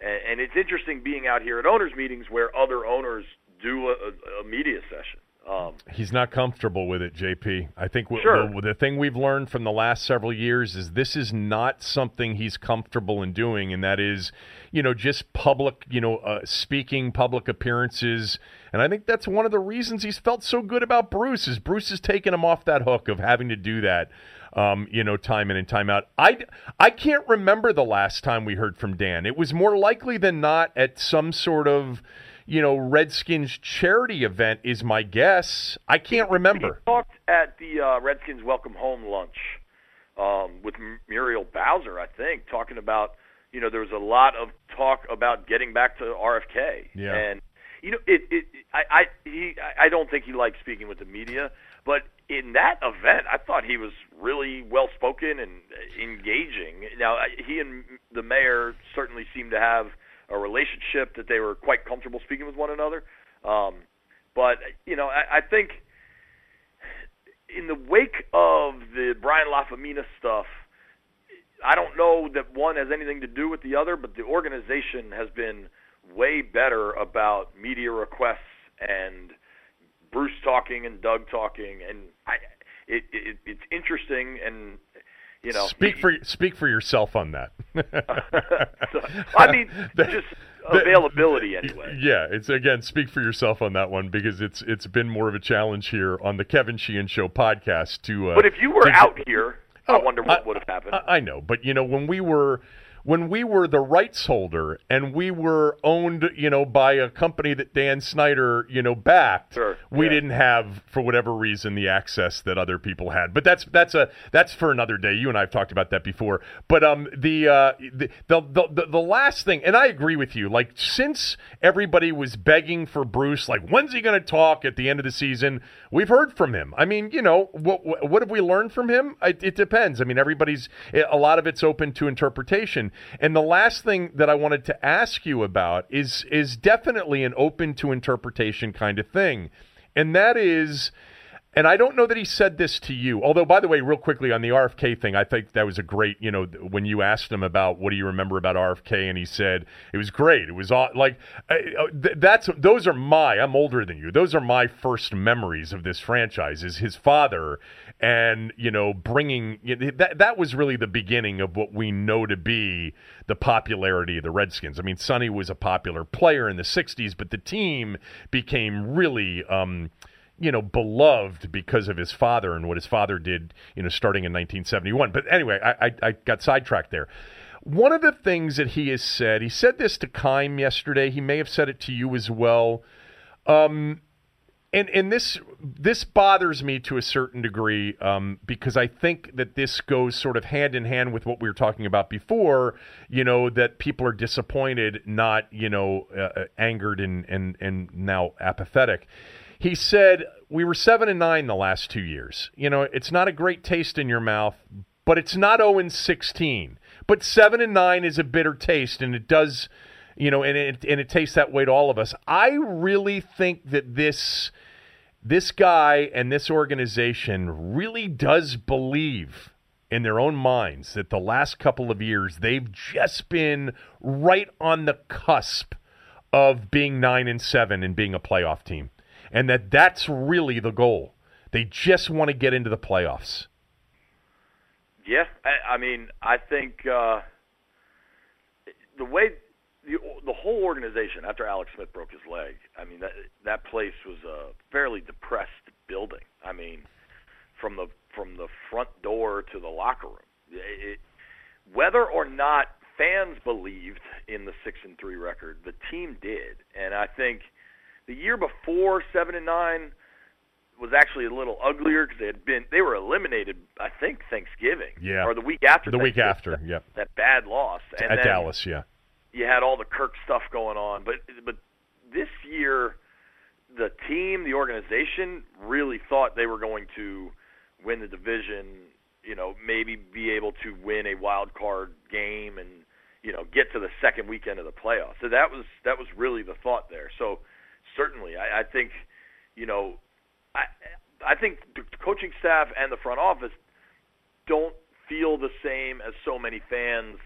D: and, and it's interesting being out here at owners meetings where other owners do a, a media session. Um,
B: He's not comfortable with it, JP. I think w-
D: Sure.
B: the, the thing we've learned from the last several years is this is not something he's comfortable in doing, and that is, you know, just public, you know, uh, speaking, public appearances. And I think that's one of the reasons he's felt so good about Bruce is Bruce has taken him off that hook of having to do that. Um, you know, time in and time out. I, I can't remember the last time we heard from Dan. It was more likely than not at some sort of, you know, Redskins charity event, is my guess. I can't remember.
D: He talked at the uh, Redskins welcome home lunch um, with Muriel Bowser, I think, talking about you know there was a lot of talk about getting back to RFK.
B: Yeah.
D: And you know it. it I I he I don't think he liked speaking with the media, but in that event, I thought he was really well spoken and engaging. Now he and the mayor certainly seem to have a relationship that they were quite comfortable speaking with one another. Um, but you know, I, I think in the wake of the Brian Lafemina stuff, I don't know that one has anything to do with the other, but the organization has been way better about media requests and Bruce talking and Doug talking, and I, it, it it's interesting and you know
B: speak for speak for yourself on that.
D: so, I mean,
B: The-
D: just availability anyway.
B: Yeah, it's again speak for yourself on that one because it's it's been more of a challenge here on the Kevin Sheehan Show podcast to. Uh,
D: But if you were
B: to-
D: out here, I
B: Oh,
D: wonder what would have happened.
B: I, I know, but you know when we were when we were the rights holder and we were owned, you know, by a company that Dan Snyder, you know, backed,
D: Sure,
B: we
D: yeah.
B: didn't have for whatever reason the access that other people had. But that's that's a that's for another day. You and I have talked about that before. But um the uh the the the, the, the last thing and I agree with you. Like since everybody was begging for Bruce like when's he going to talk at the end of the season? We've heard from him. I mean, you know, what what, what have we learned from him? It, it depends. I mean, everybody's a lot of it's open to interpretation. And the last thing that I wanted to ask you about is is definitely an open to interpretation kind of thing. And that is and I don't know that he said this to you. Although, by the way, real quickly on the RFK thing, I think that was a great, you know, when you asked him about what do you remember about RFK, and he said it was great. It was aw- like uh, th- that's those are my. I'm older than you. Those are my first memories of this franchise. Is his father, and you know, bringing that that was really the beginning of what we know to be the popularity of the Redskins. I mean, Sonny was a popular player in the '60s, but the team became really. Um, you know, beloved because of his father and what his father did, you know, starting in 1971. But anyway, I, I, I got sidetracked there. One of the things that he has said, he said this to Keim yesterday. He may have said it to you as well. Um, and and this this bothers me to a certain degree um, because I think that this goes sort of hand in hand with what we were talking about before. You know that people are disappointed, not you know uh, angered and and and now apathetic. He said we were seven and nine the last two years. You know it's not a great taste in your mouth, but it's not zero and sixteen. But seven and nine is a bitter taste, and it does you know, and it and it tastes that way to all of us. I really think that this this guy and this organization really does believe in their own minds that the last couple of years they've just been right on the cusp of being 9 and 7 and being a playoff team and that that's really the goal. They just want to get into the playoffs.
D: Yeah, I, I mean, I think uh, the way the the whole organization after Alex Smith broke his leg, I mean that that place was a fairly depressed building. I mean, from the from the front door to the locker room, it, whether or not fans believed in the six and three record, the team did, and I think the year before seven and nine was actually a little uglier because they had been they were eliminated. I think Thanksgiving,
B: Yeah.
D: or the week after.
B: The week after, yep.
D: that bad loss and
B: At Dallas, yeah.
D: You had all the Kirk stuff going on, but but this year, the team, the organization, really thought they were going to win the division. You know, maybe be able to win a wild card game and you know get to the second weekend of the playoffs. So that was that was really the thought there. So certainly, I, I think you know, I I think the coaching staff and the front office don't feel the same as so many fans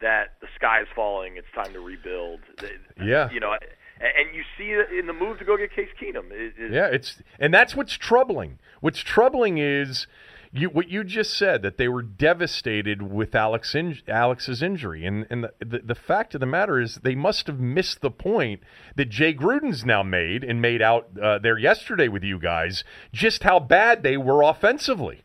D: that the sky is falling. It's time to rebuild.
B: Yeah.
D: You know, and you see it in the move to go get Case Keenum. It, it,
B: yeah, it's and that's what's troubling. What's troubling is you what you just said that they were devastated with Alex in, Alex's injury, and and the, the, the fact of the matter is they must have missed the point that Jay Gruden's now made and made out uh, there yesterday with you guys just how bad they were offensively.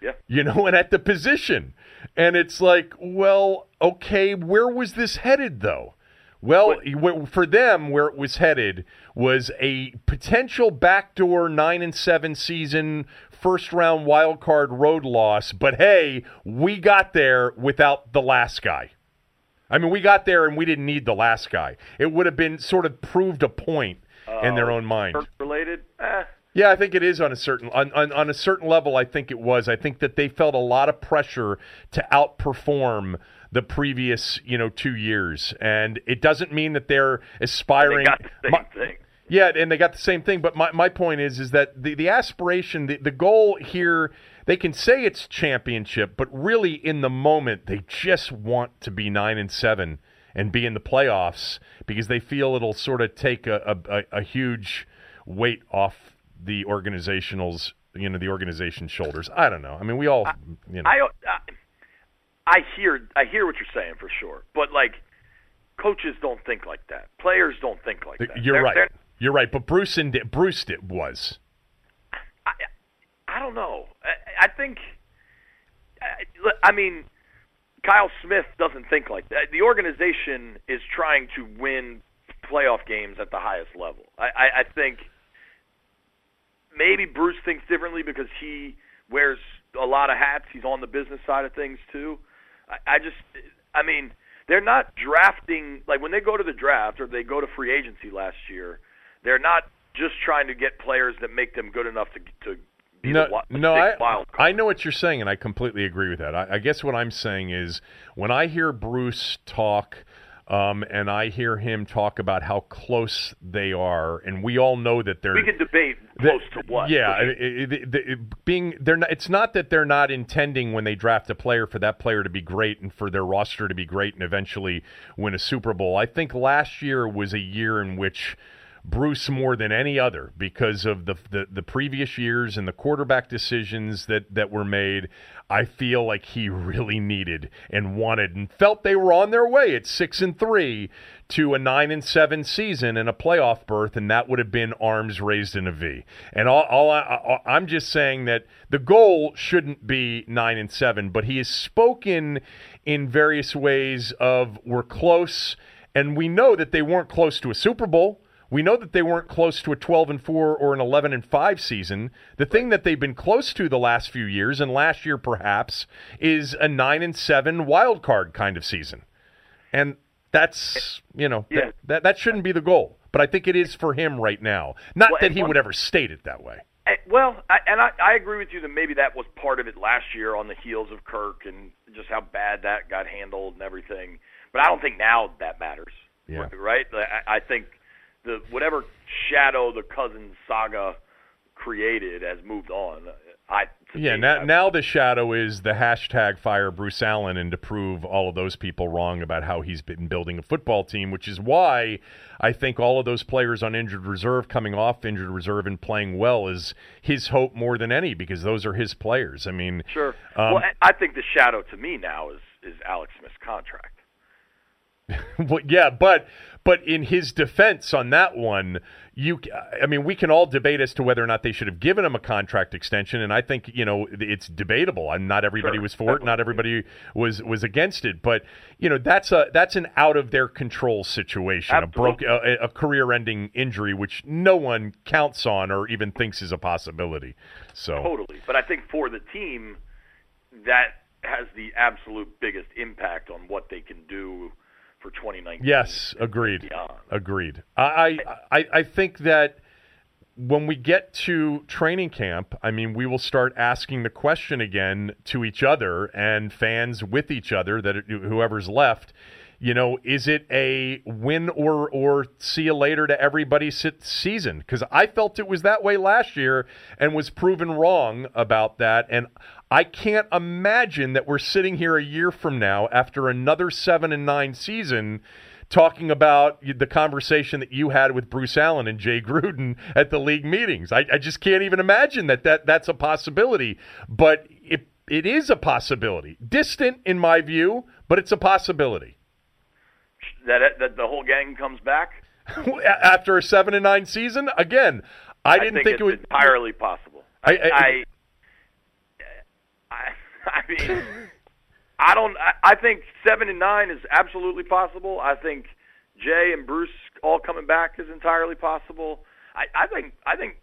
D: Yeah,
B: you know, and at the position, and it's like, well, okay, where was this headed though? Well, for them, where it was headed was a potential backdoor nine and seven season first round wild card road loss, but hey, we got there without the last guy. I mean, we got there and we didn't need the last guy. It would have been sort of proved a point uh, in their own mind.
D: Related? Eh.
B: Yeah, I think it is on a certain on, on, on a certain level. I think it was. I think that they felt a lot of pressure to outperform the previous you know two years, and it doesn't mean that they're aspiring.
D: They got the same my, thing.
B: Yeah, and they got the same thing. But my, my point is is that the, the aspiration, the, the goal here, they can say it's championship, but really in the moment they just want to be nine and seven and be in the playoffs because they feel it'll sort of take a, a, a huge weight off the organizational's you know the organization's shoulders. I don't know. I mean, we all you know.
D: I, I, I hear I hear what you're saying for sure, but like coaches don't think like that. Players don't think like that.
B: You're
D: they're,
B: right.
D: They're,
B: you're right, but Bruce and Bruce it was.
D: I, I don't know. I, I think. I, I mean, Kyle Smith doesn't think like that. The organization is trying to win playoff games at the highest level. I, I, I think maybe Bruce thinks differently because he wears a lot of hats. He's on the business side of things too. I, I just, I mean, they're not drafting like when they go to the draft or they go to free agency last year they're not just trying to get players that make them good enough to to be
B: no,
D: the,
B: no, I,
D: wild
B: card. I know what you're saying, and I completely agree with that. I, I guess what I'm saying is when I hear Bruce talk. Um, and I hear him talk about how close they are, and we all know that they're.
D: We can debate close to what.
B: Yeah, it, it, it, being they're not. It's not that they're not intending when they draft a player for that player to be great and for their roster to be great and eventually win a Super Bowl. I think last year was a year in which Bruce more than any other because of the, the, the previous years and the quarterback decisions that that were made. I feel like he really needed and wanted and felt they were on their way at six and three to a nine and seven season and a playoff berth, and that would have been arms raised in a V. And all, all I, I'm just saying that the goal shouldn't be nine and seven, but he has spoken in various ways of we're close, and we know that they weren't close to a Super Bowl. We know that they weren't close to a 12 and 4 or an 11 and 5 season. The thing that they've been close to the last few years and last year perhaps is a 9 and 7 wild card kind of season. And that's, you know, yeah. that, that, that shouldn't be the goal, but I think it is for him right now. Not well, that he one, would ever state it that way.
D: Well, I, and I, I agree with you that maybe that was part of it last year on the heels of Kirk and just how bad that got handled and everything. But I don't think now that matters.
B: Yeah.
D: Right? I, I think the whatever shadow the Cousins saga created has moved on. I
B: yeah. Now, now the shadow is the hashtag fire Bruce Allen and to prove all of those people wrong about how he's been building a football team, which is why I think all of those players on injured reserve coming off injured reserve and playing well is his hope more than any because those are his players. I mean,
D: sure. Um, well, I think the shadow to me now is is Alex Smith's contract.
B: well, yeah, but but in his defense on that one, you, I mean, we can all debate as to whether or not they should have given him a contract extension, and I think you know it's debatable. And not everybody sure. was for it, not everybody was was against it. But you know, that's a that's an out of their control situation,
D: Absolutely.
B: a broke a, a career-ending injury, which no one counts on or even thinks is a possibility. So
D: totally, but I think for the team, that has the absolute biggest impact on what they can do for 2019.
B: Yes, agreed. Agreed. I, I I think that when we get to training camp, I mean, we will start asking the question again to each other and fans with each other that whoever's left you know, is it a win or or see you later to everybody season? Because I felt it was that way last year and was proven wrong about that. And I can't imagine that we're sitting here a year from now after another seven and nine season talking about the conversation that you had with Bruce Allen and Jay Gruden at the league meetings. I, I just can't even imagine that, that that's a possibility. But it, it is a possibility. Distant in my view, but it's a possibility.
D: That, that the whole gang comes back?
B: After a 7 and 9 season? Again, I, didn't
D: think,
B: think
D: it
B: was
D: entirely possible.
B: I,
D: I, I, I, I mean, I don't. I, I think seven and nine is absolutely possible. I think Jay and Bruce all coming back is entirely possible. I, I think. I think.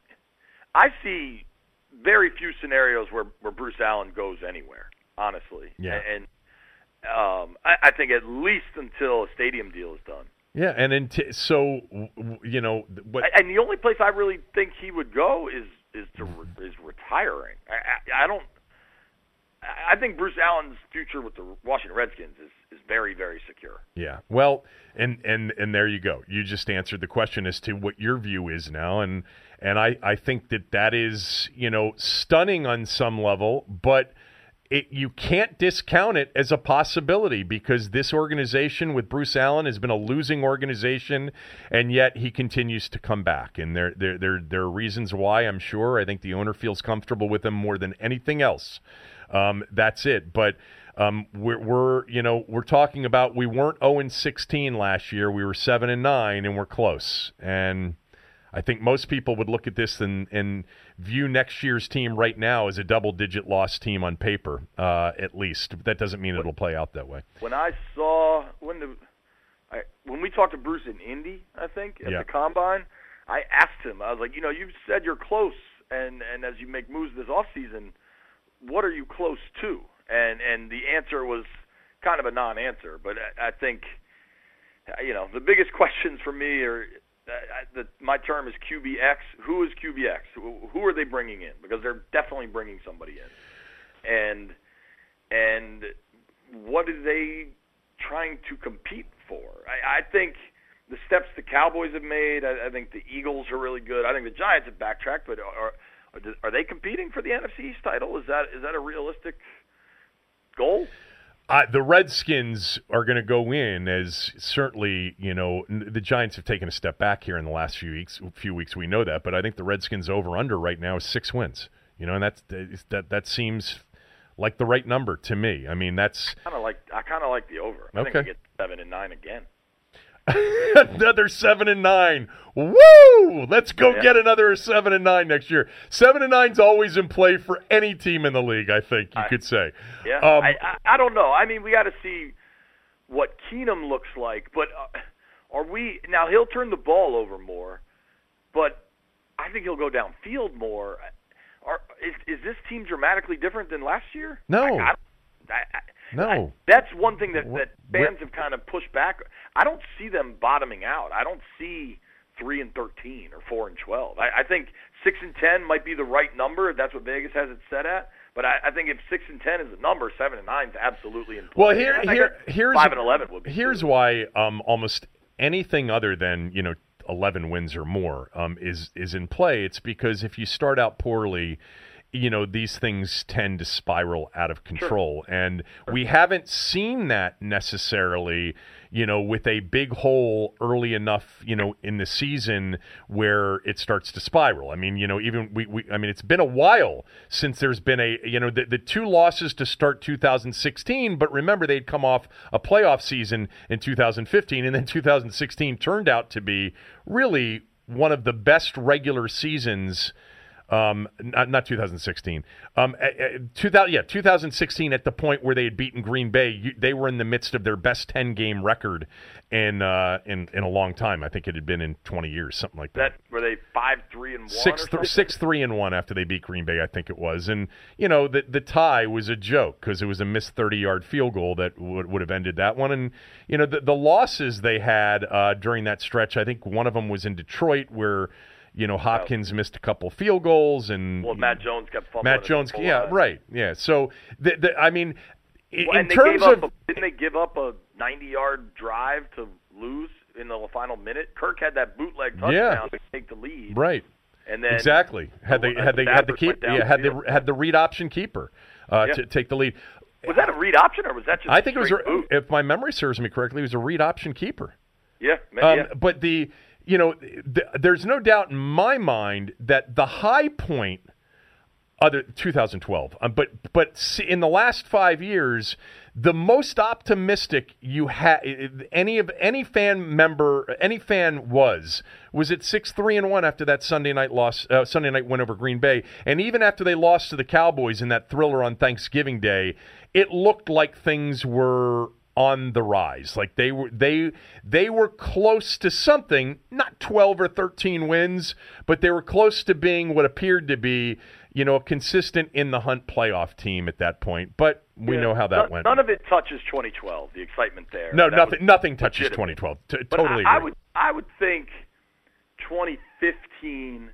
D: I see very few scenarios where where Bruce Allen goes anywhere. Honestly,
B: Yeah.
D: And um, I, I think at least until a stadium deal is done.
B: Yeah, and then t- so you know what?
D: And the only place I really think he would go is is to re- is retiring. I, I, I don't. I think Bruce Allen's future with the Washington Redskins is is very very secure.
B: Yeah. Well, and and and there you go. You just answered the question as to what your view is now, and and I I think that that is you know stunning on some level, but. It, you can't discount it as a possibility because this organization with Bruce Allen has been a losing organization, and yet he continues to come back. And there, there, there, there are reasons why. I'm sure. I think the owner feels comfortable with him more than anything else. Um, that's it. But um, we're, we're, you know, we're talking about we weren't 0 and 16 last year. We were 7 and 9, and we're close. And I think most people would look at this and, and view next year's team right now as a double-digit loss team on paper, uh, at least. That doesn't mean it'll play out that way.
D: When I saw when the I, when we talked to Bruce in Indy, I think at
B: Yeah.
D: the combine, I asked him. I was like, you know, you said you're close, and and as you make moves this off season, what are you close to? And and the answer was kind of a non-answer. But I, I think, you know, the biggest questions for me are. The, my term is QBX. Who is QBX? Who, are they bringing in? Because they're definitely bringing somebody in, and and what are they trying to compete for? I, I think the steps the Cowboys have made. I, I think the Eagles are really good. I think the Giants have backtracked, but are are, are they competing for the NFC East title? Is that is that a realistic goal?
B: Uh, the Redskins are going to go in as certainly, you know, the Giants have taken a step back here in the last few weeks. Few weeks, we know that, but I think the Redskins over under right now is six wins. You know, and that's that that seems like the right number to me. I mean, that's
D: Kind of like I kind of like the over. I think
B: Okay.
D: we get seven and nine again.
B: another seven and nine. Woo! Let's go
D: Yeah.
B: get another seven and nine next year. Seven and nine's always in play for any team in the league. I think you
D: I-
B: could say.
D: Yeah,
B: Um,
D: I, I I don't know. I mean, we got to see what Keenum looks like, but uh, are we now? He'll turn the ball over more, but I think he'll go downfield more. Are, is is this team dramatically different than last year?
B: No.
D: I, I, I, I,
B: No.
D: that's one thing that that fans have kind of pushed back. I don't see them bottoming out. I don't see three and thirteen or four and twelve. I, I think six and ten might be the right number. If that's what Vegas has it set at. But I, I think if six and ten is the number, seven and nine is absolutely in play.
B: Well, here, here, here's
D: five and eleven would be.
B: Here's
D: too.
B: why um, almost anything other than you know eleven wins or more um, is is in play. It's because if you start out poorly. You know these things tend to spiral out of control, and we haven't seen that necessarily. You know, with a big hole early enough, you know, in the season where it starts to spiral. I mean, you know, even we, we I mean, it's been a while since there's been a, you know, the, the two losses to start 2016, but remember they'd come off a playoff season in 2015, and then 2016 turned out to be really one of the best regular seasons um, not, not 2016. Um, uh, uh, 2000, yeah, 2016 at the point where they had beaten Green Bay, you, they were in the midst of their best 10 game record in, uh, in, in a long time. I think it had been in 20 years, something like that.
D: that were they five three and one
B: Six, th- six three and one after they beat Green Bay, I think it was, and you know the the tie was a joke because it was a missed thirty yard field goal that would would have ended that one, and you know the the losses they had uh, during that stretch, I think one of them was in Detroit where you know Hopkins missed a couple field goals and
D: Well, Matt Jones kept fumbling.
B: Matt Jones, yeah,
D: line.
B: right, yeah. So the, the, I mean, i-
D: Well,
B: in terms of
D: a, didn't they give up a 90-yard drive to lose in the final minute? Kirk had that bootleg touchdown
B: Yeah.
D: to take the lead,
B: right.
D: and then
B: exactly. Had they had they had the keep yeah had the had the read option keeper uh,
D: Yeah.
B: to take the lead.
D: was that a read option or was that just?
B: I think it was, a, if my memory serves me correctly, it was a read option keeper. Um,
E: yeah.
B: But the you know, th- there's no doubt in my mind that the high point other 2012 um, but but in the last 5 years the most optimistic you had any of any fan member any fan was was it 6-3 and 1 after that Sunday night loss uh, Sunday night win over Green Bay. And even after they lost to the Cowboys in that thriller on Thanksgiving Day it looked like things were on the rise. Like they were they they were close to something, not 12 or 13 wins, but they were close to being what appeared to be, you know, a consistent in the hunt playoff team at that point. But we
E: Yeah.
B: know how that
E: none,
B: went.
E: None of it touches 2012. The excitement there.
B: no,
E: That
B: nothing nothing touches
E: legitimate.
B: 2012. T- totally
E: I, I would I would think 2015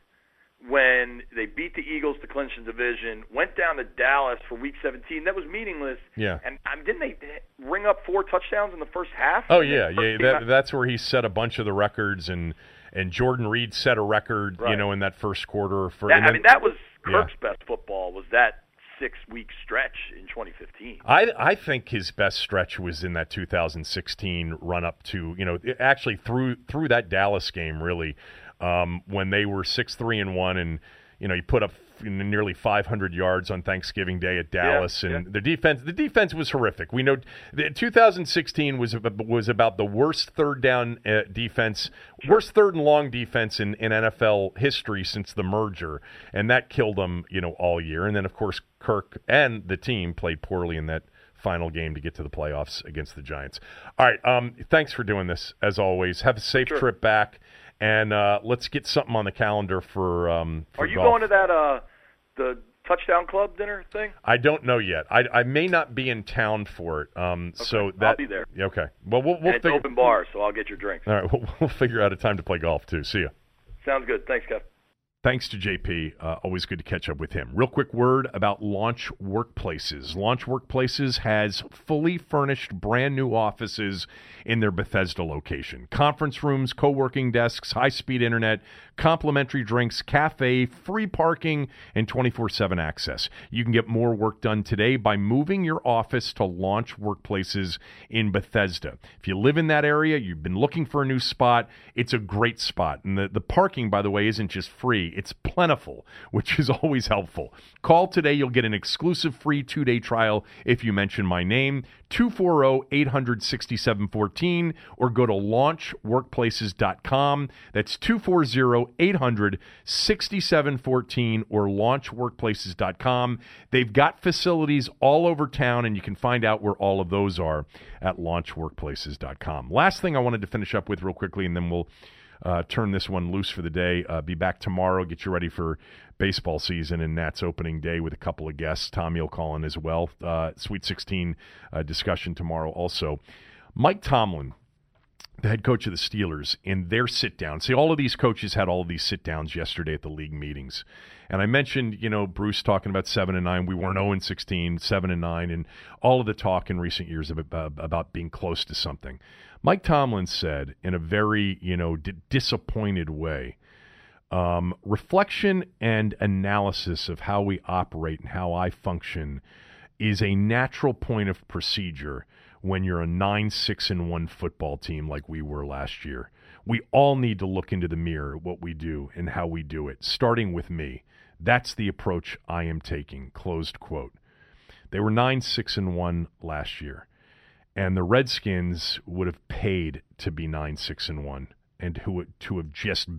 E: when they beat the Eagles to clinch the division, went down to Dallas for Week 17. That was meaningless.
B: Yeah.
E: And um, didn't they ring up four touchdowns in the first half?
B: Oh yeah, yeah. That, that's where he set a bunch of the records, and and Jordan Reed set a record, you know, in that first quarter. For
E: that,
B: and
E: I mean, that was
B: Yeah.
E: Kirk's best football. Was that six week stretch in 2015?
B: I I think his best stretch was in that 2016 run up to you know actually through through that Dallas game really um, when they were six three and one and you know he put up nearly 500 yards on Thanksgiving Day at Dallas and
E: yeah.
B: the defense the defense was horrific. We know the 2016 was was about the worst third down uh, defense, worst third and long defense in, in NFL history since the merger, and that killed them you know all year. And then of course Kirk and the team played poorly in that final game to get to the playoffs against the Giants. All right, um, thanks for doing this as always. Have a safe
E: Sure.
B: trip back, and uh, let's get something on the calendar for. Um, for
E: Are you
B: golf.
E: going to that uh the touchdown club dinner thing?
B: I don't know yet. I, I may not be in town for it. Um, so that
E: I'll be there.
B: Okay. Well, we'll we'll
E: it's
B: figure.
E: open bar, so I'll get your drinks.
B: All right, we'll, we'll figure out a time to play golf too. See ya.
E: Sounds good. Thanks, Kev.
B: Thanks to JP. Uh, always good to catch up with him. Real quick word about Launch Workplaces. Launch Workplaces has fully furnished brand new offices in their Bethesda location. Conference rooms, co working desks, high speed internet, complimentary drinks, cafe, free parking, and 24 7 access. You can get more work done today by moving your office to Launch Workplaces in Bethesda. If you live in that area, you've been looking for a new spot, it's a great spot. And the, the parking, by the way, isn't just free, it's plentiful, which is always helpful. Call today, you'll get an exclusive free two day trial if you mention my name, 240 800 6714, or go to launchworkplaces.com. That's 240 800 6714 or launchworkplaces.com. They've got facilities all over town, and you can find out where all of those are at launchworkplaces.com. Last thing I wanted to finish up with real quickly, and then we'll uh, turn this one loose for the day. Uh, be back tomorrow. Get you ready for baseball season and Nats opening day with a couple of guests. Tommy will call in as well. Uh, Sweet 16 uh, discussion tomorrow also. Mike Tomlin, the head coach of the Steelers, in their sit down. See, all of these coaches had all of these sit downs yesterday at the league meetings. And I mentioned, you know, Bruce talking about 7 and 9. We weren't 0 and 16, 7 and 9, and all of the talk in recent years about, about being close to something. Mike Tomlin said in a very, you know, d- disappointed way, um, reflection and analysis of how we operate and how I function is a natural point of procedure when you're a 9 6 and 1 football team like we were last year. We all need to look into the mirror at what we do and how we do it, starting with me. That's the approach I am taking. Closed quote. They were 9 6 and 1 last year. And the Redskins would have paid to be 9 6 and 1 and who to have just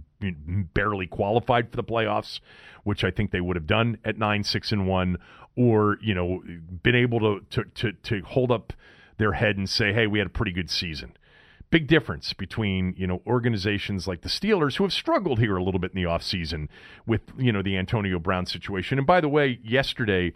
B: barely qualified for the playoffs, which I think they would have done at 9 6 and 1 or, you know, been able to to to, to hold up their head and say, "Hey, we had a pretty good season." Big difference between, you know, organizations like the Steelers who have struggled here a little bit in the offseason with, you know, the Antonio Brown situation. And by the way, yesterday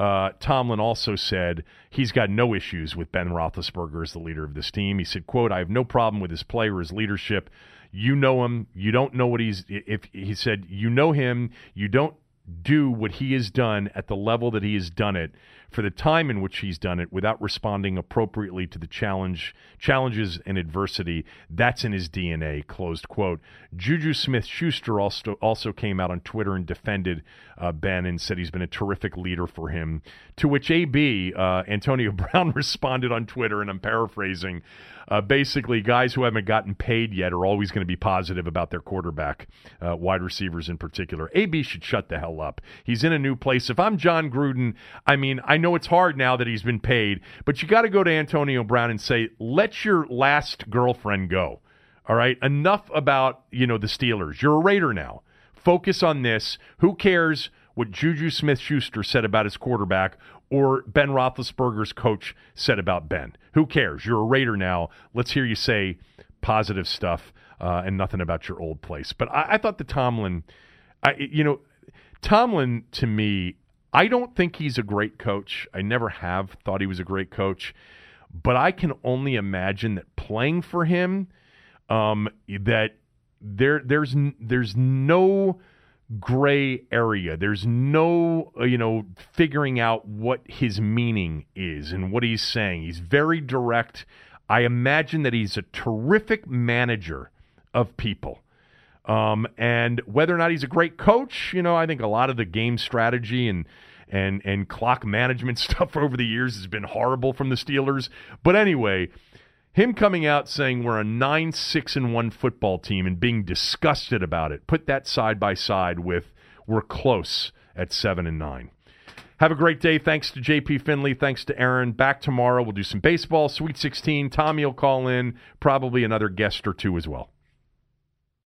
B: uh, Tomlin also said he's got no issues with Ben Roethlisberger as the leader of this team. He said, "quote I have no problem with his play or his leadership. You know him. You don't know what he's. If he said you know him, you don't do what he has done at the level that he has done it for the time in which he's done it without responding appropriately to the challenge challenges and adversity. That's in his DNA closed quote. Juju Smith-Schuster also also came out on Twitter and defended uh, Ben and said he's been a terrific leader for him. To which AB uh, Antonio Brown responded on Twitter and I'm paraphrasing uh, basically, guys who haven't gotten paid yet are always going to be positive about their quarterback, uh, wide receivers in particular. AB should shut the hell up. He's in a new place. If I'm Jon Gruden, I mean, I know it's hard now that he's been paid, but you got to go to Antonio Brown and say, let your last girlfriend go. All right, enough about you know the Steelers. You're a Raider now. Focus on this. Who cares what Juju Smith-Schuster said about his quarterback or Ben Roethlisberger's coach said about Ben. Who cares? You're a Raider now. Let's hear you say positive stuff uh, and nothing about your old place. But I, I thought the Tomlin, I, you know, Tomlin to me, I don't think he's a great coach. I never have thought he was a great coach, but I can only imagine that playing for him, um, that there there's there's no gray area. There's no, uh, you know, figuring out what his meaning is and what he's saying. He's very direct. I imagine that he's a terrific manager of people. Um, and whether or not he's a great coach, you know, I think a lot of the game strategy and and and clock management stuff over the years has been horrible from the Steelers. But anyway, him coming out saying we're a 9 6 and 1 football team and being disgusted about it, put that side by side with we're close at 7 and 9. Have a great day. Thanks to JP Finlay. Thanks to Aaron. Back tomorrow. We'll do some baseball, Sweet 16. Tommy will call in, probably another guest or two as well.